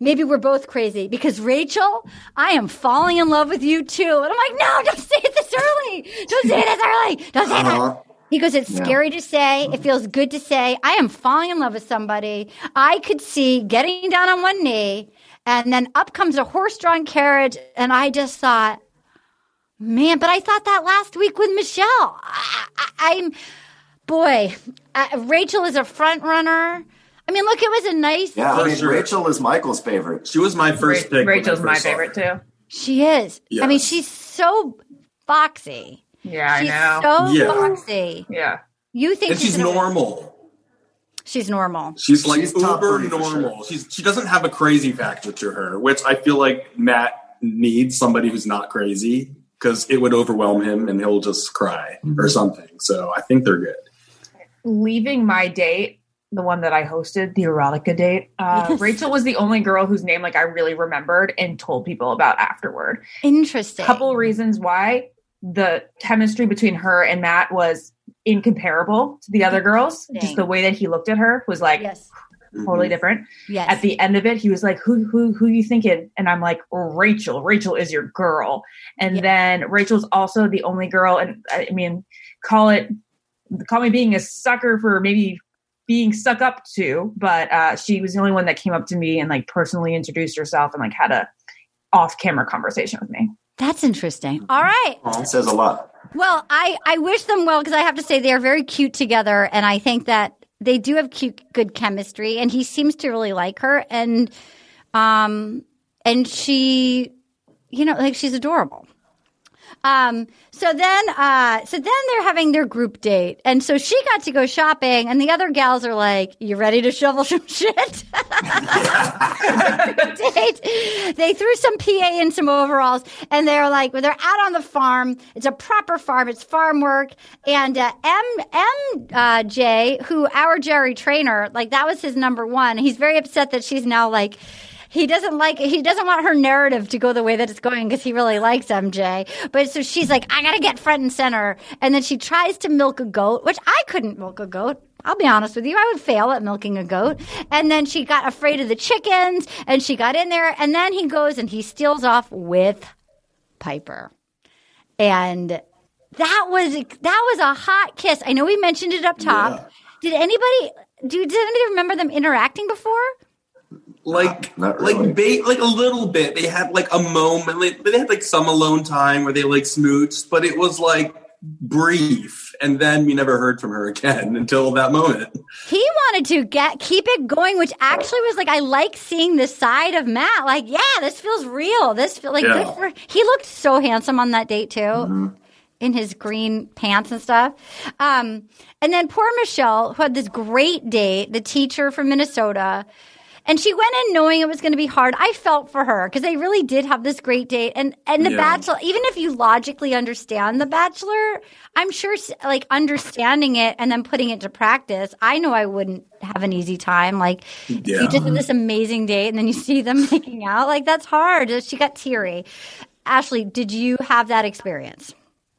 Maybe we're both crazy because Rachel, I am falling in love with you too. And I'm like, no, don't say it this early. Don't say it this early. Don't say Uh-huh. that. He goes, it's Yeah. scary to say. It feels good to say. I am falling in love with somebody. I could see getting down on one knee and then up comes a horse drawn carriage. And I just thought, man, but I thought that last week with Michelle. I, I, I'm, boy, uh, Rachel is a front runner. I mean, look, it was a nice. Yeah, I date. mean, Rachel is Michael's favorite. She was my first pick. Rachel's my first saw her. favorite too. She is. I mean, she's so foxy. Yeah, she's I know. so Yeah. foxy. Yeah. You think And she's gonna normal. She's normal. She's like She's uber three for normal. She's she doesn't have a crazy factor to her, which I feel like Matt needs somebody who's not crazy because it would overwhelm him and he'll just cry or something. So I think they're good. leaving my date, the one that I hosted, the erotica date, uh, Yes. Rachel was the only girl whose name like I really remembered and told people about afterward. Interesting. Couple reasons why the chemistry between her and Matt was incomparable to the other girls. Just the way that he looked at her was like Yes. totally different. Yes. At the end of it, he was like, "Who who who you thinking?" And I'm like, "Rachel. Rachel is your girl." And then Rachel's also the only girl, and I mean, call it call me being a sucker for maybe being stuck up to, but uh, she was the only one that came up to me and like personally introduced herself and like had a off camera conversation with me. That's interesting. All right. It says a lot. Well, I, I wish them well because I have to say they are very cute together, and I think that they do have cute, good chemistry, and he seems to really like her, and um, and she, you know, like she's adorable. Um, so then, uh, so then they're having their group date, and so she got to go shopping, and the other gals are like, "You ready to shovel some shit?" date. They threw some PA in some overalls, and they're like, well, they're out on the farm. It's a proper farm. It's farm work. And uh, M M uh, J, who our Jerry trainer, like that was his number one. He's very upset that she's now like. He doesn't like he doesn't want her narrative to go the way that it's going because he really likes MJ. But so she's like, I gotta get front and center. And then she tries to milk a goat, which I couldn't milk a goat. I'll be honest with you, I would fail at milking a goat. And then she got afraid of the chickens and she got in there. And then he goes and he steals off with Piper. And that was that was a hot kiss. I know we mentioned it up top. Did anybody do did anybody remember them interacting before? Like Not really. like ba- like a little bit. They had like a moment. Like, they had like some alone time where they like smooched, but it was like brief. And then we never heard from her again until that moment. He wanted to get keep it going, which actually was like I like seeing this side of Matt. Like, yeah, this feels real. This feel like Yeah. good for. He looked so handsome on that date too, in his green pants and stuff. Um, and then poor Michelle, who had this great date, the teacher from Minnesota. And she went in knowing it was going to be hard. I felt for her because they really did have this great date. And and the Yeah. Bachelor, even if you logically understand the Bachelor, I'm sure like understanding it and then putting it to practice. I know I wouldn't have an easy time. Like Yeah. you just have this amazing date and then you see them making out, like that's hard. Uh, she got teary. Ashley, did you have that experience?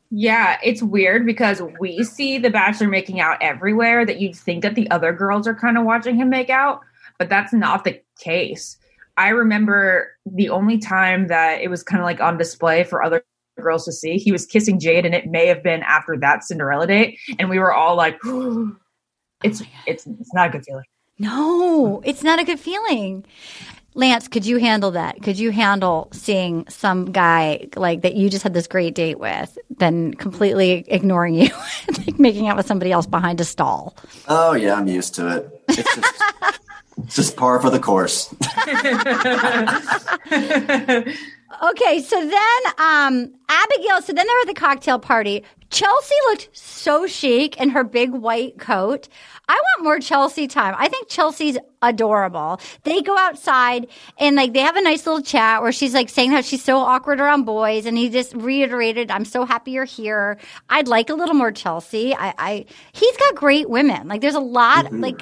Yeah, it's weird because we see the bachelor making out everywhere that you'd think that the other girls are kind of watching him make out, but that's not the case. I remember the only time that it was kind of like on display for other girls to see, he was kissing Jade, and it may have been after that Cinderella date, and we were all like, "It's oh it's it's not a good feeling." No, it's not a good feeling. Lance, could you handle that? Could you handle seeing some guy like that you just had this great date with, then completely ignoring you, like making out with somebody else behind a stall? Oh yeah, I'm used to it. It's just, it's just par for the course. Okay, so then um Abigail, so then they were at the cocktail party. Chelsea looked so chic in her big white coat. I want more Chelsea time. I think Chelsea's adorable. They go outside and like they have a nice little chat where she's like saying how she's so awkward around boys and he just reiterated, I'm so happy you're here. I'd like a little more Chelsea. I, I he's got great women. Like there's a lot like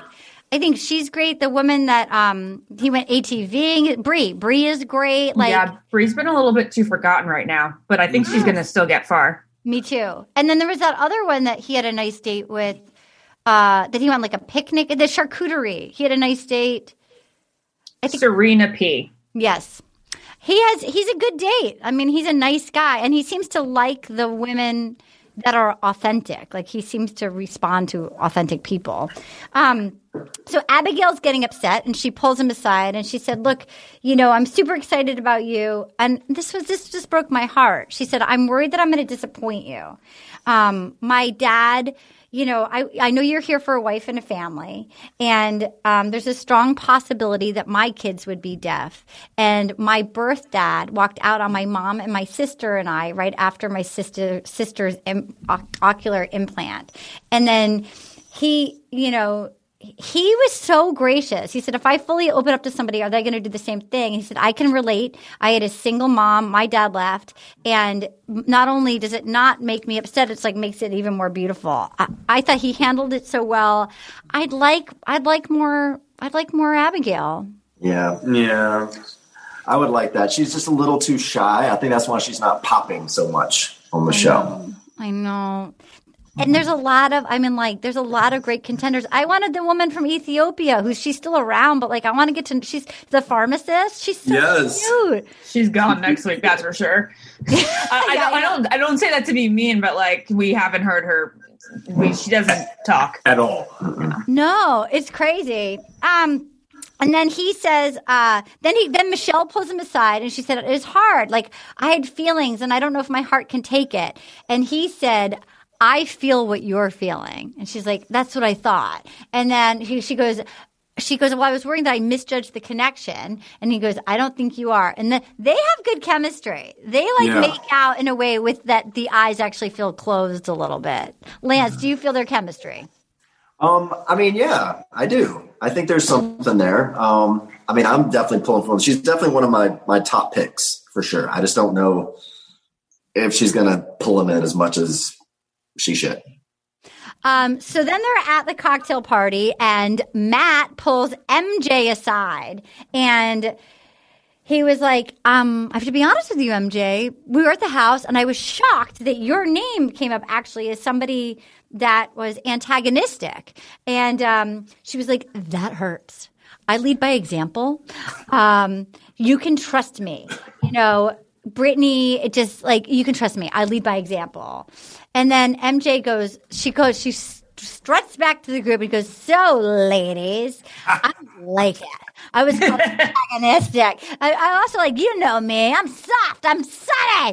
I think she's great. The woman that um he went ATVing, Bree. Bree is great. Like yeah, Bree's been a little bit too forgotten right now, but I think she's going to still get far. Me too. And then there was that other one that he had a nice date with. Uh, that he went like a picnic at the charcuterie. He had a nice date. I think Serena P. Yes, he has. He's a good date. I mean, he's a nice guy, and he seems to like the women that are authentic. Like he seems to respond to authentic people. Um, so Abigail's getting upset, and she pulls him aside, and she said, "Look, you know, I'm super excited about you, and this was this just broke my heart." She said, "I'm worried that I'm going to disappoint you. Um, my dad." you know, I, I know you're here for a wife and a family, and um, there's a strong possibility that my kids would be deaf. And my birth dad walked out on my mom and my sister and I right after my sister sister's Im- ocular implant, and then he, you know, he was so gracious. He said, if I fully open up to somebody, are they going to do the same thing? he said, I can relate. I had a single mom. My dad left. And not only does it not make me upset, it's like makes it even more beautiful. I, I thought he handled it so well. I'd like, I'd like more, I'd like more Abigail. Yeah. Yeah. I would like that. She's just a little too shy. I think that's why she's not popping so much on the show. I know. And there's a lot of, I mean, like, there's a lot of great contenders. I wanted the woman from Ethiopia, who's she's still around, but like, I want to get to. She's the pharmacist. She's so Yes. cute. She's gone next week, that's for sure. I, I, don't, I don't. I don't say that to be mean, but like we haven't heard her. We, she doesn't talk at all. No, it's crazy. Um, and then he says, uh, then he, then Michelle pulls him aside and she said, it is hard. Like I had feelings and I don't know if my heart can take it. And he said, I feel what you're feeling. And she's like, that's what I thought. And then he, she goes, she goes, well, I was worried that I misjudged the connection. And he goes, I don't think you are. And the, they have good chemistry. They like Yeah. make out in a way with that the eyes actually feel closed a little bit. Lance, do you feel their chemistry? Um, I mean, yeah, I do. I think there's something there. Um, I mean, I'm definitely pulling for. She's definitely one of my my top picks for sure. I just don't know if she's gonna pull him in as much as she should. Um, so then they're at the cocktail party, and Matt pulls MJ aside, and he was like, um, "I have to be honest with you, MJ. We were at the house, and I was shocked that your name came up actually as somebody that was antagonistic." And um, she was like, "That hurts. I lead by example. Um, you can trust me. You know." Brittany, it just like you can trust me. I lead by example. And then MJ goes, she goes, she struts back to the group and goes, So, ladies, I like it. I was antagonistic. I, I also like, you know me. I'm soft. I'm sunny.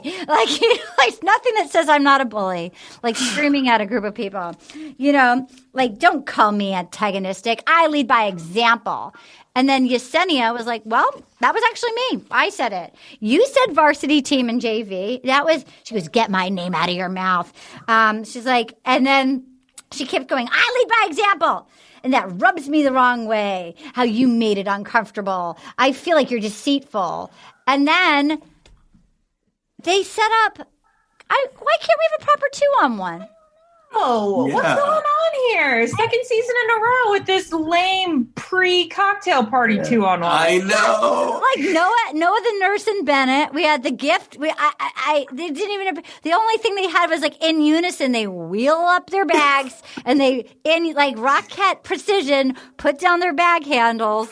Like, you know, like nothing that says I'm not a bully. Like screaming at a group of people. You know, like don't call me antagonistic. I lead by example. And then Yesenia was like, well, that was actually me. I said it. You said varsity team and JV. That was, she goes, get my name out of your mouth. Um, she's like, and then she kept going, I lead by example. And that rubs me the wrong way. How you made it uncomfortable. I feel like you're deceitful. And then they set up, I, why can't we have a proper two on one? Oh, what's going on here? Second season in a row with this lame pre-cocktail party two on one. I know. like Noah, Noah the nurse and Bennett. We had the gift. We, I, I, I they didn't even. The only thing they had was like in unison. They wheel up their bags and they in like rocket precision put down their bag handles.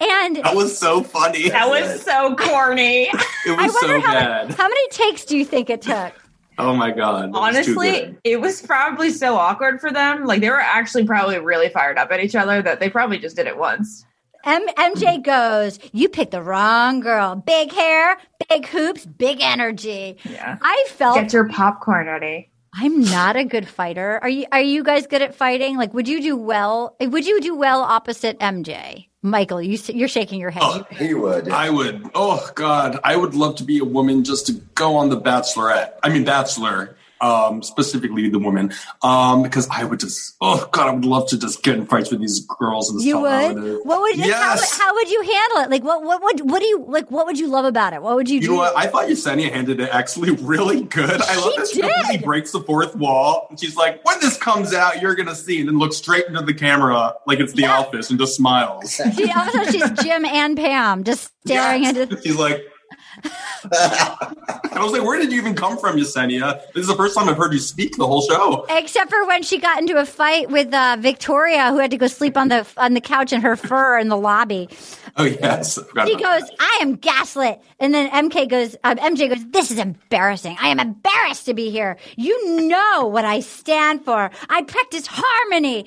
And That was so funny. That was so corny. It I was wonder so how, bad. how many takes do you think it took? Oh my god. It was Honestly, it was probably so awkward for them. Like they were actually probably really fired up at each other that they probably just did it once. M- MJ goes, You picked the wrong girl. Big hair, big hoops, big energy. Yeah. I felt Get your popcorn ready. I'm not a good fighter. Are you? Are you guys good at fighting? Like, would you do well? Would you do well opposite MJ? Michael, you you're shaking your head. Oh, he would. I would. Oh God, I would love to be a woman just to go on the Bachelorette. I mean, Bachelor. Um, specifically the woman, um, because I would just, oh god, I would love to just get in fights with these girls and just You would. how What would? Yes. how would you handle it? Like, what? What would? What do you like? What would you love about it? What would you, You do? know what? I thought Yesenia handled it actually really good. I love She that she completely breaks the fourth wall. And she's like, when this comes out, you're going to see. And then looks straight into the camera like it's the office and just smiles. She also she's Jim and Pam, just staring into. She's like, I was like, where did you even come from, Yesenia? This is the first time I've heard you speak the whole show. Except for when she got into a fight with uh, Victoria, who had to go sleep on the on the couch in her fur in the lobby. Oh, yes. She about goes, "I am gaslit," and then MK goes, um, "MJ goes, this is embarrassing. I am embarrassed to be here. You know what I stand for. I practice harmony,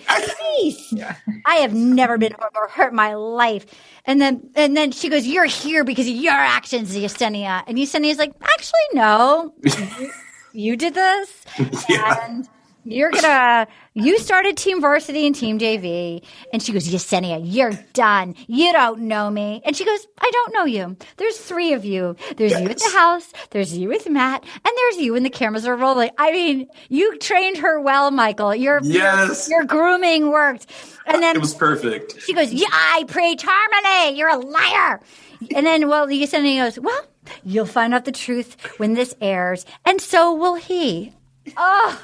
peace. I have never been more hurt in my life." And then, and then she goes, "You're here because of your actions, Yesenia." And Yesenia's like, "Actually, no, you, you did this." Yeah. And You're gonna. You started Team Varsity and Team JV, and she goes, Yesenia, you're done. You don't know me. And she goes, I don't know you. There's three of you. There's you at the house. There's you with Matt, and there's you when the cameras are rolling. I mean, you trained her well, Michael. Your Yes. your, your grooming worked. And then It was perfect. she goes, Yeah, I preach harmony. You're a liar. And then, well, Yesenia goes, Well, you'll find out the truth when this airs, and so will he. Oh,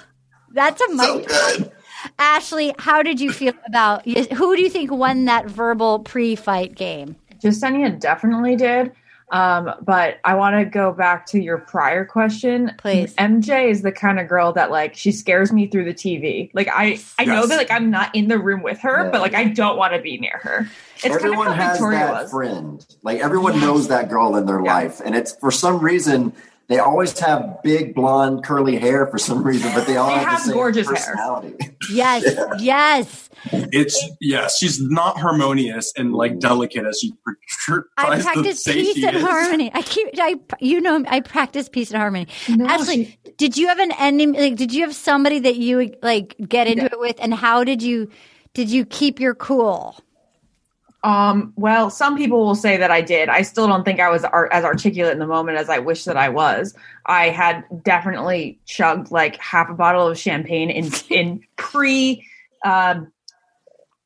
that's a mic drop. Ashley, how did you feel about who do you think won that verbal pre-fight game? Yesenia definitely did. Um, but I want to go back to your prior question. Please. MJ is the kind of girl that like she scares me through the TV. Like I, I know that like I'm not in the room with her, Yeah. but like I don't want to be near her. It's everyone kind of has Victoria that was. friend. Like everyone knows that girl in their life, and it's for some reason they always have big blonde curly hair for some reason, but they all They have, have the same gorgeous hair. personality. Yes, yes. It's yeah, she's not harmonious and like delicate as she pr- I tries to practice peace and is. harmony. I keep, I, you know, I practice peace and harmony. Ashley, did you have an ending? Like, did you have somebody that you would like get into it with, and how did you, did you keep your cool? Um, well, some people will say that I did. I still don't think I was ar- as articulate in the moment as I wish that I was. I had definitely chugged like half a bottle of champagne in in pre um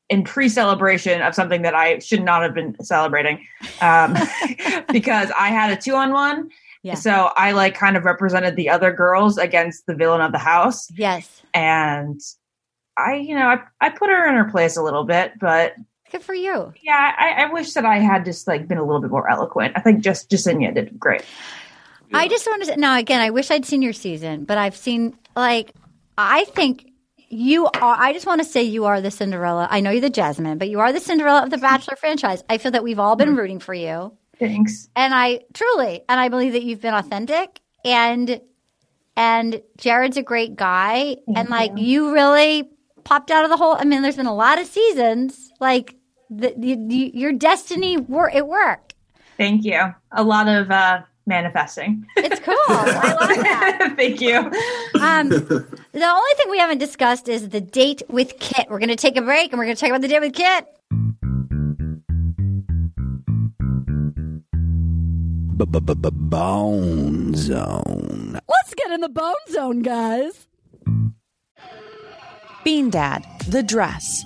in pre-celebration of something that I should not have been celebrating um because I had a two on one. Yeah. So I like kind of represented the other girls against the villain of the house. Yes. And I, you know, I, I put her in her place a little bit, but Good for you. yeah, I, I wish that I had just like been a little bit more eloquent. I think just Yesenia did great. I just want to say, now again, I wish I'd seen your season, but I've seen, like, I think you are, I just want to say you are the Cinderella. I know you're the Jasmine, but you are the Cinderella of the Bachelor franchise. I feel that we've all been mm-hmm. rooting for you. Thanks. And I truly, and I believe that you've been authentic and, and Jared's a great guy. and like, you really popped out of the hole. I mean, there's been a lot of seasons, like, the, the, the, your destiny, wor- it worked. Thank you. A lot of uh, manifesting. It's cool. I love that. Thank you. Um, the only thing we haven't discussed is the date with Kit. We're going to take a break and we're going to talk about the date with Kit. Bone Zone. Let's get in the bone zone, guys. Bean Dad, The Dress,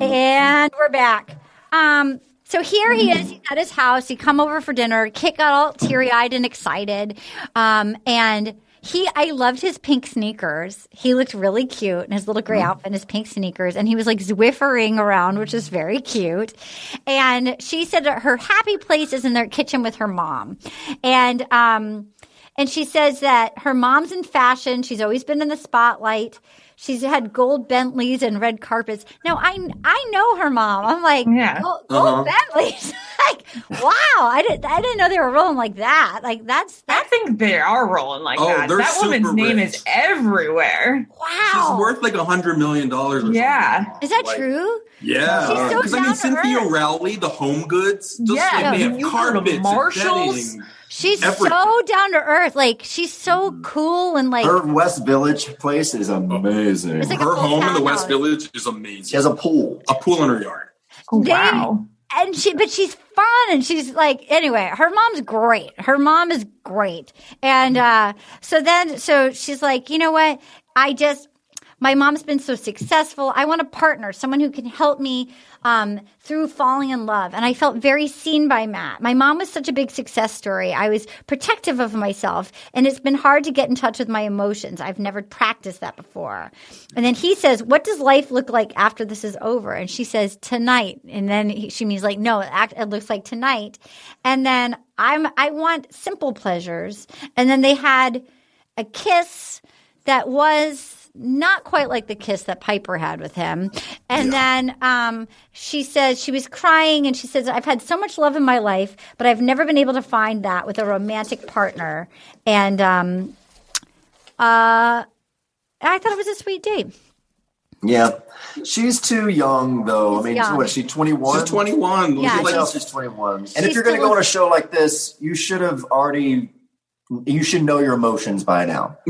And we're back. Um, so here he is He's at his house. He come over for dinner. Kit got all teary eyed and excited. Um, and he, I loved his pink sneakers. He looked really cute in his little gray outfit and his pink sneakers. And he was like zwiffering around, which is very cute. And she said that her happy place is in their kitchen with her mom. And, um, and she says that her mom's in fashion. She's always been in the spotlight. She's had gold Bentleys and red carpets. Now I I know her mom. I'm like, Yeah. gold, gold Uh-huh. Bentleys. like, wow! I didn't I didn't know they were rolling like that. Like that's I think they are rolling like Oh, that. they're That woman's super name rich. is everywhere. Wow. She's worth like a hundred million dollars. Or Yeah. Is that true? Yeah, She's so because I mean Cynthia earth. Rowley, the Home Goods, just Yeah. like they have you go to carpets, and Marshalls. Bedding. She's Everything. so down to earth. Like she's so cool and like Her West Village place is amazing. It's like her home in the townhouse. West Village is amazing. She has a pool. A pool in her yard. They- and she, but she's fun and she's like, anyway, her mom's great. Her mom is great. And, uh, so then, so she's like, you know what? I just, my mom's been so successful. I want a partner, someone who can help me, um, through falling in love. And I felt very seen by Matt. My mom was such a big success story. I was protective of myself and it's been hard to get in touch with my emotions. I've never practiced that before. And then he says, what does life look like after this is over? And she says, tonight. And then he, she means like, no, it, looks like tonight. And then I'm, I want simple pleasures. And then they had a kiss that was not quite like the kiss that Piper had with him. And then um, she says she was crying and she says, I've had so much love in my life, but I've never been able to find that with a romantic partner. And um, uh, I thought it was a sweet date. Yeah, she's too young though. I mean, young. what? She's twenty one. She's 21. Yeah, She's, like, she's- she's twenty one. And she's if you're going to go on a show like this, you should have already. You should know your emotions by now.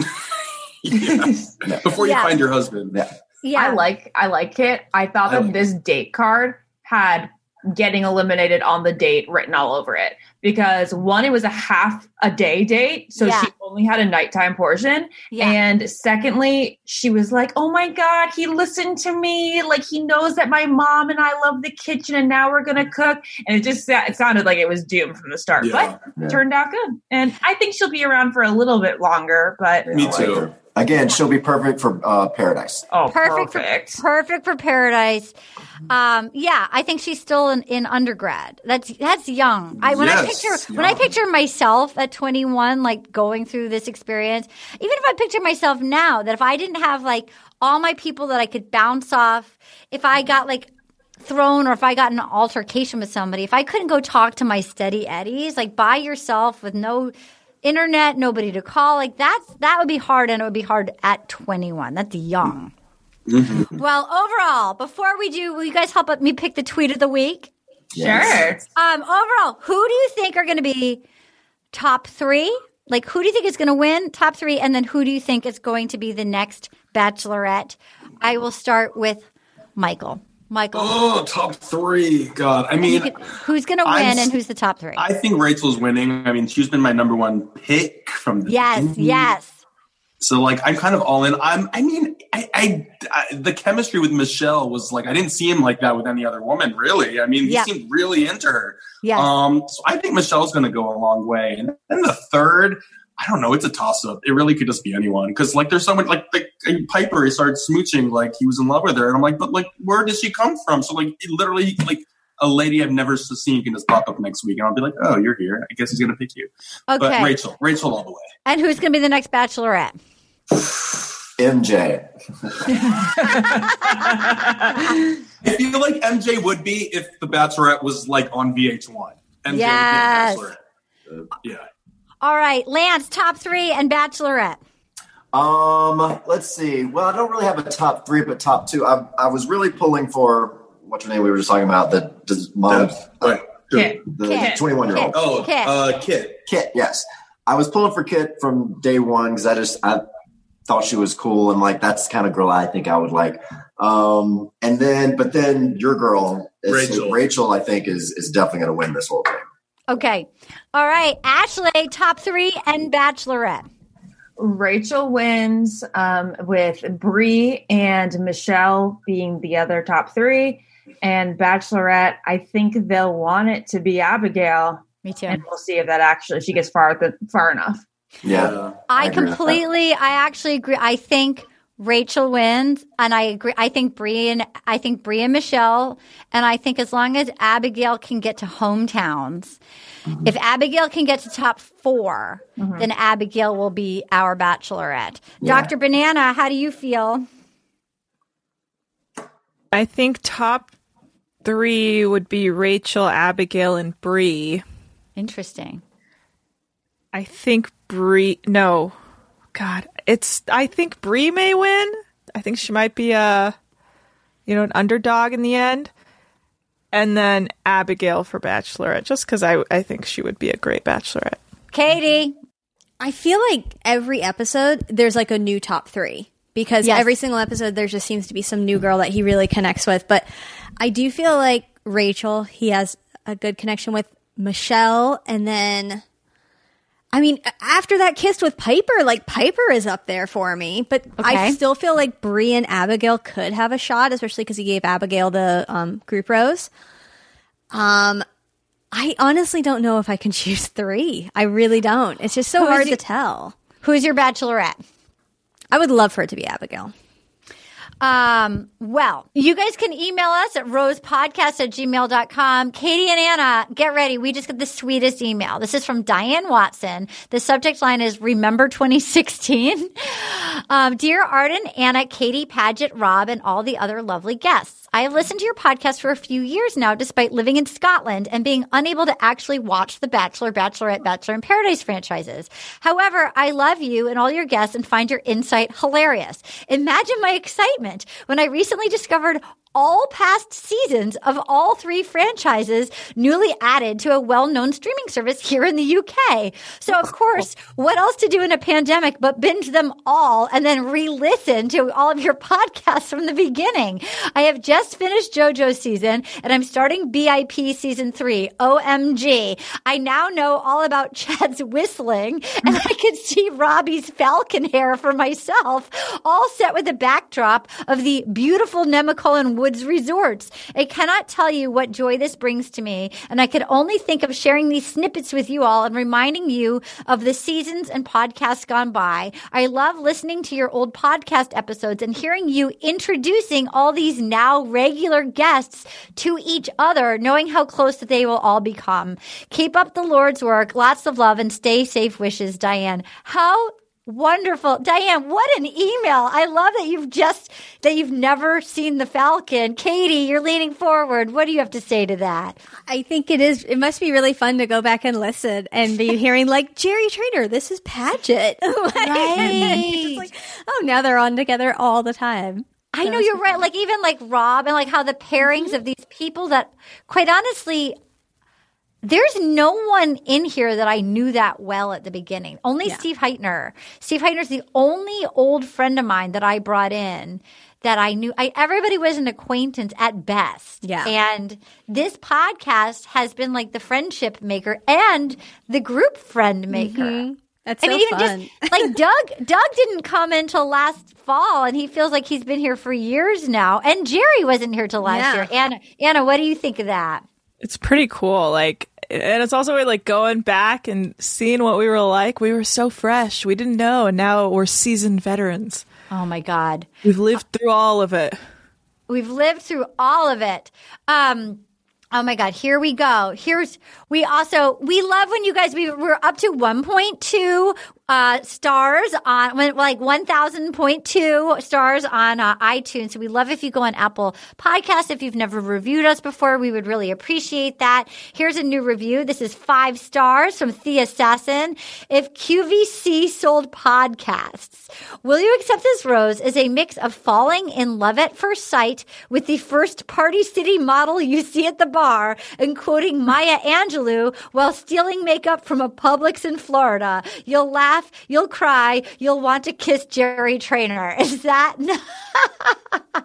Before you Yeah. find your husband. Yeah. Yeah. I like I like it. I thought I that like this date card had getting eliminated on the date written all over it because one it was a half a day date so Yeah. she only had a nighttime portion Yeah. and secondly she was like oh my god he listened to me like he knows that my mom and i love the kitchen and now we're gonna cook and it just it sounded like it was doomed from the start Yeah. but Yeah. turned out good and i think she'll be around for a little bit longer but I like her. Again, she'll be perfect for uh, Paradise. oh perfect, perfect, For, perfect for paradise. Um, yeah, I think she's still in, in undergrad. That's that's young. I when I Yes, picture when I picture myself at 21, like going through this experience, even if I picture myself now, that if I didn't have like all my people that I could bounce off, if I got like thrown or if I got an altercation with somebody, if I couldn't go talk to my steady eddies, like by yourself with no internet, nobody to call, like that's that would be hard and it would be hard at 21. That's young. Well, overall, before we do, will you guys help me pick the tweet of the week? Sure. Um, overall, who do you think are going to be top three? Like, who do you think is going to win top three? And then who do you think is going to be the next bachelorette? I will start with Michael. Michael, Oh, top three. God. I mean, can- who's going to I'm win and who's the top three? I think Rachel's winning. I mean, she's been my number one pick from the yes, beginning. yes. So like I'm kind of all in. I'm. I mean, I, I, I the chemistry with Michelle was like I didn't see him like that with any other woman. Really. I mean, he Yeah. seemed really into her. Yeah. Um. So I think Michelle's going to go a long way. And then the third, I don't know. It's a toss up. It really could just be anyone because like there's someone like like Piper. He started smooching like he was in love with her, and I'm like, but like where does she come from? So like it literally like a lady I've never seen can just pop up next week, and I'll be like, oh, you're here. I guess he's gonna pick you. Okay. But Rachel, Rachel all the way. And who's going to be the next Bachelorette? MJ. I feel like MJ would be if The Bachelorette was like on VH1. MJ Yes. would be the Bachelorette. Uh, yeah. All right, Lance, top three and Bachelorette. Um, let's see. Well, I don't really have a top three, but top two. I, I was really pulling for what's her name we were just talking about. The does mom, right? The, the Kit. 21 year old. Oh, Kit. uh, Kit. Kit. Yes, I was pulling for Kit from day one because I just I thought she was cool and like that's the kind of girl I think I would like. Um, and then but then your girl, Rachel. Rachel, I think is is definitely going to win this whole thing. Okay. All right, Ashley, top three and Bachelorette. Rachel wins um, with Bree and Michelle being the other top three. And Bachelorette, I think they'll want it to be Abigail. Me too. And we'll see if that actually she gets far th- far enough. Yeah. I, agree with that. completely, I actually agree. I think Rachel wins, and I agree. I think Brie and I think Brie and Michelle, and I think as long as Abigail can get to hometowns, if mm-hmm. Abigail can get to top 4 mm-hmm. then Abigail will be our Bachelorette. Yeah. Dr. Banana, how do you feel? I think top three would be Rachel, Abigail, and Bree. Interesting. I think Bree. No, God, it's. I think Bree may win. I think she might be a, you know, an underdog in the end. And then Abigail for Bachelorette, just because I I think she would be a great Bachelorette. Katie. I feel like every episode there's like a new top three because Yes. every single episode there just seems to be some new girl that he really connects with. But I do feel like Rachel, he has a good connection with Michelle, and then. I mean, after that kiss with Piper, like Piper is up there for me, but I still feel like Brie and Abigail could have a shot, especially because he gave Abigail the um, group rose. Um, I honestly don't know if I can choose three. I really don't. It's just so Who's hard your- to tell. Who's your Bachelorette? I would love for it to be Abigail. Um, well, you guys can email us at rosepodcast at gmail.com. Katie and Anna, get ready. We just got the sweetest email. This is from Diane Watson. The subject line is Remember 2016. Um, dear Arden, Anna, Katie, Paget, Rob, and all the other lovely guests. I have listened to your podcast for a few years now, despite living in Scotland and being unable to actually watch the Bachelor, Bachelorette, Bachelor in Paradise franchises. However, I love you and all your guests and find your insight hilarious. Imagine my excitement when I recently discovered all past seasons of all three franchises newly added to a well-known streaming service here in the UK. So of course, what else to do in a pandemic but binge them all and then re-listen to all of your podcasts from the beginning. I have just finished JoJo's season and I'm starting BIP season three. OMG. I now know all about Chad's whistling and I can see Robbie's falcon hair for myself, all set with the backdrop of the beautiful Nemacolin Woods resorts. I cannot tell you what joy this brings to me, and I could only think of sharing these snippets with you all and reminding you of the seasons and podcasts gone by. I love listening to your old podcast episodes and hearing you introducing all these now regular guests to each other, knowing how close that they will all become. Keep up the Lord's work. Lots of love and stay safe wishes, Diane. How Wonderful. Diane, what an email. I love that you've just, that you've never seen the Falcon. Katie, you're leaning forward. What do you have to say to that? I think it is. It must be really fun to go back and listen and be hearing like Jerry Trainer. This is Paget. Like, Right. like, oh, now they're on together all the time. I know you're right. Like even like Rob and like how the pairings mm-hmm. of these people that quite honestly, there's no one in here that I knew that well at the beginning. Only Steve Heitner. Steve Heitner's the only old friend of mine that I brought in that I knew. I, everybody was an acquaintance at best. Yeah. And this podcast has been like the friendship maker and the group friend maker. Mm-hmm. That's I so mean, even fun. just like Doug, Doug didn't come until last fall, and he feels like he's been here for years now. And Jerry wasn't here till last Yeah. year. Anna, Anna, what do you think of that? It's pretty cool. Like and it's also like going back and seeing what we were like. We were so fresh. We didn't know, and now we're seasoned veterans. Oh my god. We've lived through all of it. We've lived through all of it. Um, oh my God, here we go. Here's, we also, we love when you guys, we, we're up to 1.2 uh, stars on like 1000.2 stars on uh, iTunes. So we love if you go on Apple Podcasts. If you've never reviewed us before, we would really appreciate that. Here's a new review. This is five stars from The Assassin. If QVC sold podcasts, will you accept this rose as a mix of falling in love at first sight with the first party city model you see at the bar and quoting Maya Angelou while stealing makeup from a Publix in Florida? You'll laugh, you'll cry, you'll want to kiss Jerry Trainer. Is that?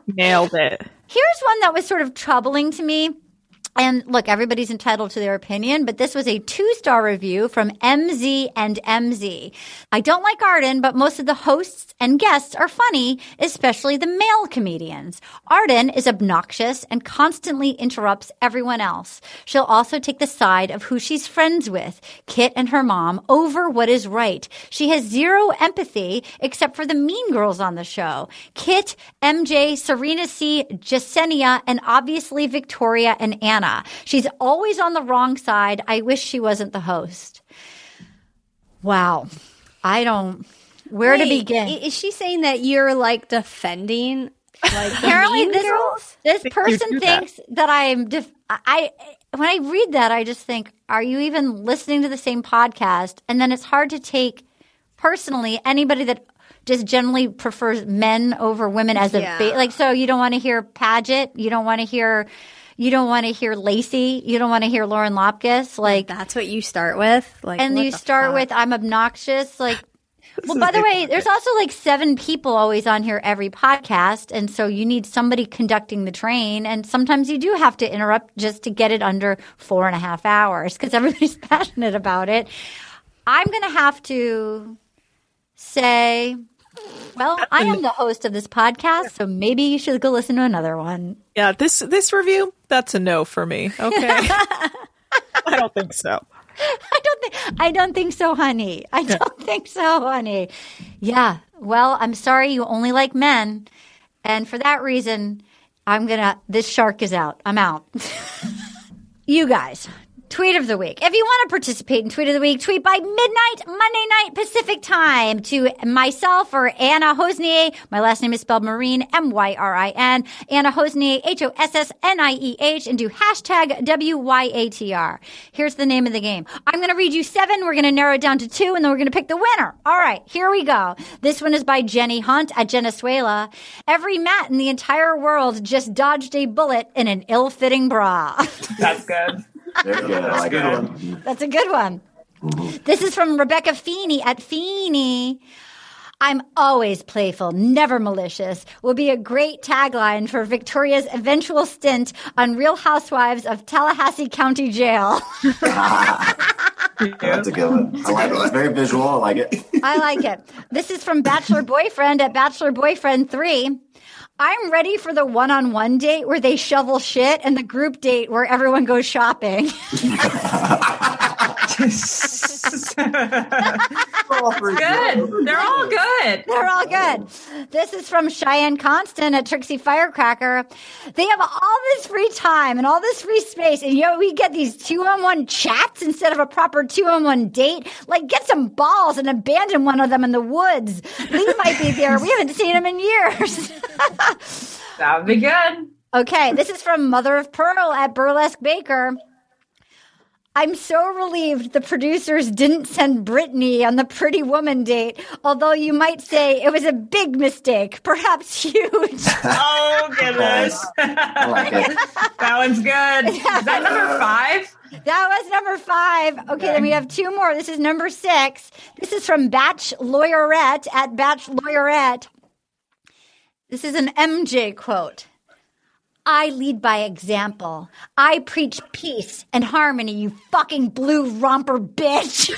Nailed it. Here's one that was sort of troubling to me. And look, everybody's entitled to their opinion, but this was a two star review from MZ and MZ. I don't like Arden, but most of the hosts and guests are funny, especially the male comedians. Arden is obnoxious and constantly interrupts everyone else. She'll also take the side of who she's friends with, Kit and her mom, over what is right. She has zero empathy except for the mean girls on the show. Kit, MJ, Serena C, Yesenia, and obviously Victoria and Anna. She's always on the wrong side. I wish she wasn't the host. Wow. I don't. Where to begin? Is she saying that you're like defending like Apparently, this girls? this person do that. thinks that I'm. Def- I when I read that, I just think, are you even listening to the same podcast? And then it's hard to take personally anybody that just generally prefers men over women as a Yeah. ba- like. So you don't want to hear Paget. You don't want to hear. You don't want to hear Lacey. You don't want to hear Lauren Lapkus. Like That's what you start with, like, and you start fuck? with I'm obnoxious. Like, well, by the way, there's also like seven people always on here every podcast, and so you need somebody conducting the train, and sometimes you do have to interrupt just to get it under four and a half hours because everybody's passionate about it. I'm gonna have to say. Well, I am the host of this podcast, so maybe you should go listen to another one. Yeah, this this review that's a no for me. Okay, I don't think so. I don't think I don't think so, honey. I don't think so, honey. Yeah. Well, I'm sorry you only like men. And for that reason, I'm gonna this shark is out. I'm out. you guys. Tweet of the week. If you want to participate in Tweet of the Week, tweet by midnight, Monday night Pacific time to myself or Anna Hossnieh. My last name is spelled Myrin, M-Y-R-I-N. Anna Hossnieh, H-O-S-S-N-I-E-H, and do hashtag W-Y-A-T-R. Here's the name of the game. I'm going to read you seven. We're going to narrow it down to two, and then we're going to pick the winner. All right, here we go. This one is by Jenny Hunt at Venezuela. Every mat in the entire world just dodged a bullet in an ill-fitting bra. That's good. Very good. I like that one. That's a good one. Mm-hmm. This is from Rebecca Feeney at Feeney. I'm always playful, never malicious will be a great tagline for Victoria's eventual stint on Real Housewives of Tallahassee County Jail. That's a good one. I like it. It's very visual. I like it. I like it. This is from Bachelor Boyfriend at Bachelor Boyfriend 3. I'm ready for the one on one date where they shovel shit and the group date where everyone goes shopping. good. They're all good. They're all good. This is from Cheyenne Constant at Trixie Firecracker. They have all this free time and all this free space, and you know, we get these two on one chats instead of a proper two on one date. Like, get some balls and abandon one of them in the woods. Lee might be there. We haven't seen him in years. That would be good. Okay, this is from Mother of Pearl at Burlesque Baker. I'm so relieved the producers didn't send Brittany on the Pretty Woman date, although you might say it was a big mistake, perhaps huge. Oh goodness. I like it. That one's good. Is that number five? That was number five. Okay, then we have two more. This is number six. This is from Batch Lawyerette at Batch Lawyerette. This is an MJ quote. I lead by example. I preach peace and harmony, you fucking blue romper bitch.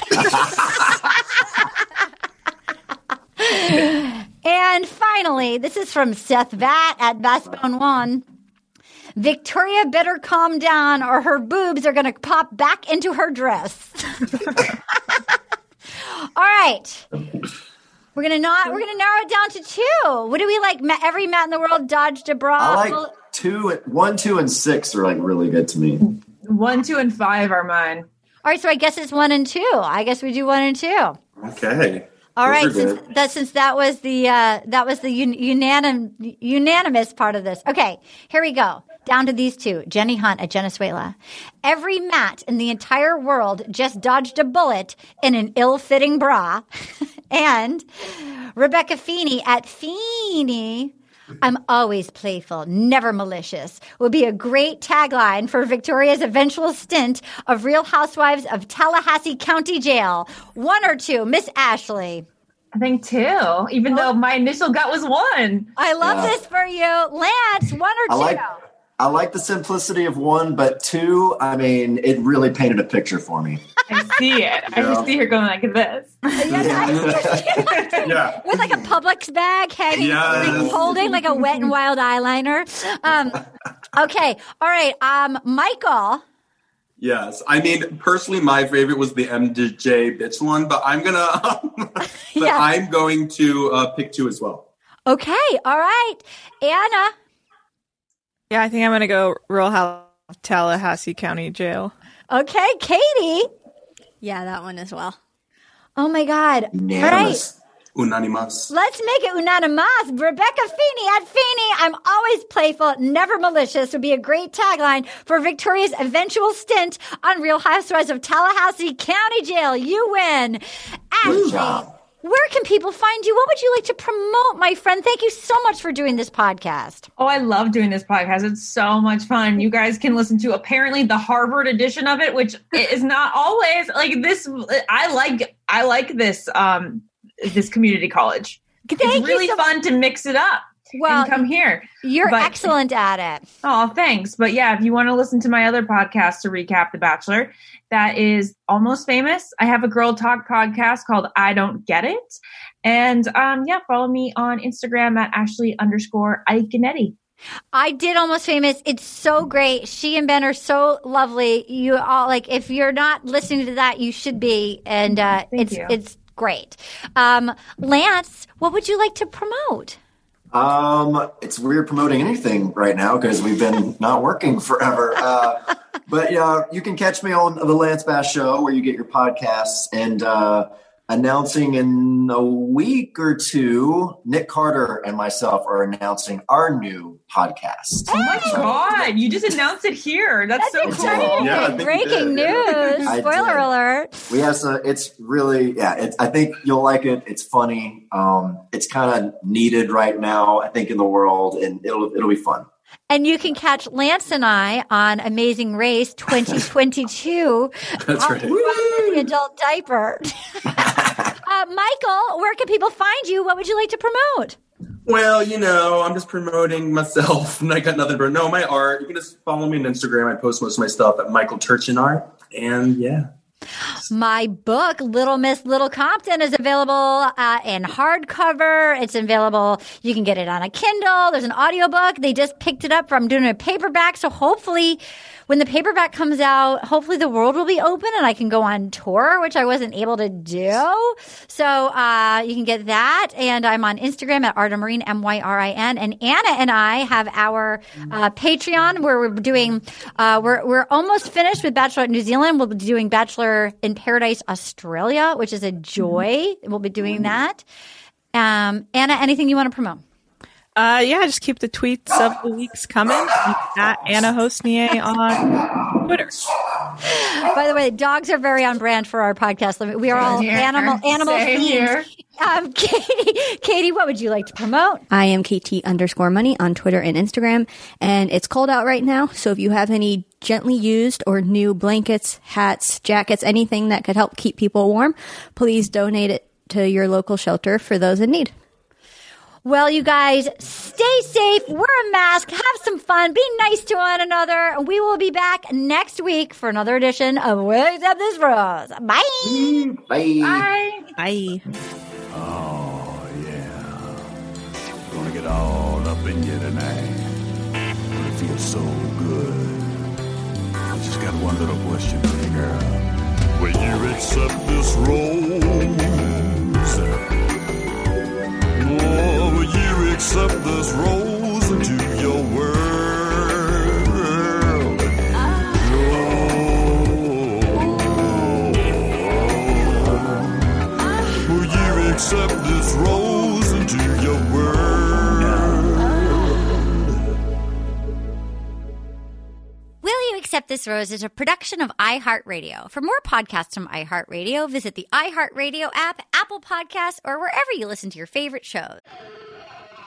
and finally, this is from Seth Vatt at Bassbone One. Victoria better calm down or her boobs are going to pop back into her dress. All right. We're gonna not. We're gonna narrow it down to two. What do we like? Every mat in the world dodged a bra. I like Well, two, one, two, and six are like really good to me. One, two, and five are mine. All right, so I guess it's one and two. I guess we do one and two. Okay. All Those right, since that since that was the uh, that was the un- unanim- unanimous part of this. Okay, here we go. Down to these two, Jenny Hunt at Venezuela. Every mat in the entire world just dodged a bullet in an ill-fitting bra, and Rebecca Feeney at Feeney. I'm always playful, never malicious. Would be a great tagline for Victoria's eventual stint of Real Housewives of Tallahassee County Jail. One or two, Miss Ashley. I think two, even though my initial gut was one. I love Yeah. this for you, Lance. One or I two. like I like the simplicity of one, but two, I mean, it really painted a picture for me. I see it. I Yeah. just see her going like this. yeah. With like a Publix bag hanging, Yes. like holding like a wet and wild eyeliner. Um, okay, all right. Um, Michael. Yes, I mean personally, my favorite was the MJ bitch one, but I'm gonna, but Yeah. I'm going to uh, pick two as well. Okay, all right. Anna. Yeah, I think I'm gonna go Rural House Tallahassee County Jail. Okay, Katie. Yeah, that one as well. Oh my God. All right. Unanimous. Unanimous. Let's make it unanimous. Rebecca Feeney at Feeney. I'm always playful, never malicious would be a great tagline for Victoria's eventual stint on Real Housewives of Tallahassee County Jail. You win. Ashley, where can people find you? What would you like to promote, my friend? Thank you so much for doing this podcast. Oh, I love doing this podcast. It's so much fun. You guys can listen to apparently the Harvard edition of it, which is not always like this. I like I like this um this community college. Thank it's really so- fun to mix it up. Well, and come here. You're But- excellent at it. Oh, thanks. But yeah, if you want to listen to my other podcast to recap The Bachelor, that is almost famous. I have a girl talk podcast called I Don't Get It. And um, yeah, follow me on Instagram at Ashley underscore Iaconetti. I did almost famous. It's so great. She and Ben are so lovely. You all like if you're not listening to that, you should be. And uh, it's you. it's great. Um, Lance, what would you like to promote? Um, it's weird promoting anything right now because we've been not working forever. Uh, but yeah, you can catch me on the Lance Bass Show where you get your podcasts and uh, announcing in a week or two. Nick Carter and myself are announcing our new podcast. Oh my God. You just announced it here. That's, so cool. Yeah, I think you Breaking did, news! I Spoiler alert! We have some. It's really, yeah. It's, I think you'll like it. It's funny. Um, it's kind of needed right now. I think in the world, and it'll it'll be fun. And you can catch Lance and I on Amazing Race 2022. That's on right. the adult diaper. uh, Michael, where can people find you? What would you like to promote? Well, you know, I'm just promoting myself, and I got nothing but no, my art. You can just follow me on Instagram. I post most of my stuff at Michael Turchin Art, and yeah. My book, Little Miss Little Compton, is available uh, in hardcover. It's available. You can get it on a Kindle. There's an audiobook. They just picked it up from doing a paperback. So hopefully, when the paperback comes out, hopefully the world will be open and I can go on tour, which I wasn't able to do. So uh, you can get that. And I'm on Instagram at Ardenmyrin, M Y R I N. And Anna and I have our uh, Patreon where we're doing, uh, we're, we're almost finished with Bachelor New Zealand. We'll be doing Bachelor in Paradise Australia, which is a joy. We'll be doing that. Um, Anna, anything you want to promote? Uh, yeah, just keep the tweets of the weeks coming at Anna Hossnieh on Twitter. By the way, dogs are very on brand for our podcast. We are all Same here. animal animal Same here. themed. Um, Katie, Katie, what would you like to promote? I am KT underscore money on Twitter and Instagram. And it's cold out right now. So if you have any gently used or new blankets, hats, jackets, anything that could help keep people warm, please donate it to your local shelter for those in need. Well, you guys, stay safe, wear a mask, have some fun, be nice to one another. and We will be back next week for another edition of Will Accept This Rose. Bye. Bye. Bye. Bye. Oh, yeah. Gonna get all up in you tonight. Gonna it feels so good. I just got one little question for you, girl. Will you accept this rose? Accept this rose into your world? Oh, will you accept this rose into your world? Will You Accept This Rose is a production of iHeartRadio. For more podcasts from iHeartRadio, visit the iHeartRadio app, Apple Podcasts, or wherever you listen to your favorite shows.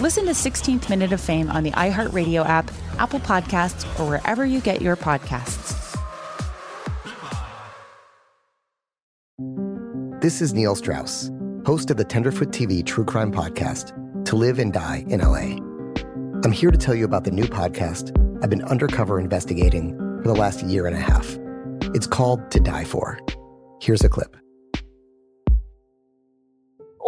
Listen to 16th Minute of Fame on the iHeartRadio app, Apple Podcasts, or wherever you get your podcasts. This is Neil Strauss, host of the Tenderfoot TV True Crime Podcast, To Live and Die in LA. I'm here to tell you about the new podcast I've been undercover investigating for the last year and a half. It's called To Die For. Here's a clip.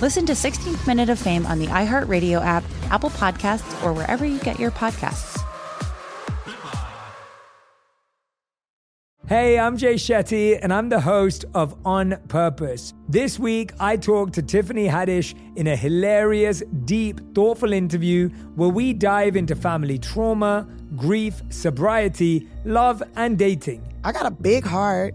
Listen to 16th Minute of Fame on the iHeartRadio app, Apple Podcasts, or wherever you get your podcasts. Hey, I'm Jay Shetty, and I'm the host of On Purpose. This week, I talked to Tiffany Haddish in a hilarious, deep, thoughtful interview where we dive into family trauma, grief, sobriety, love, and dating. I got a big heart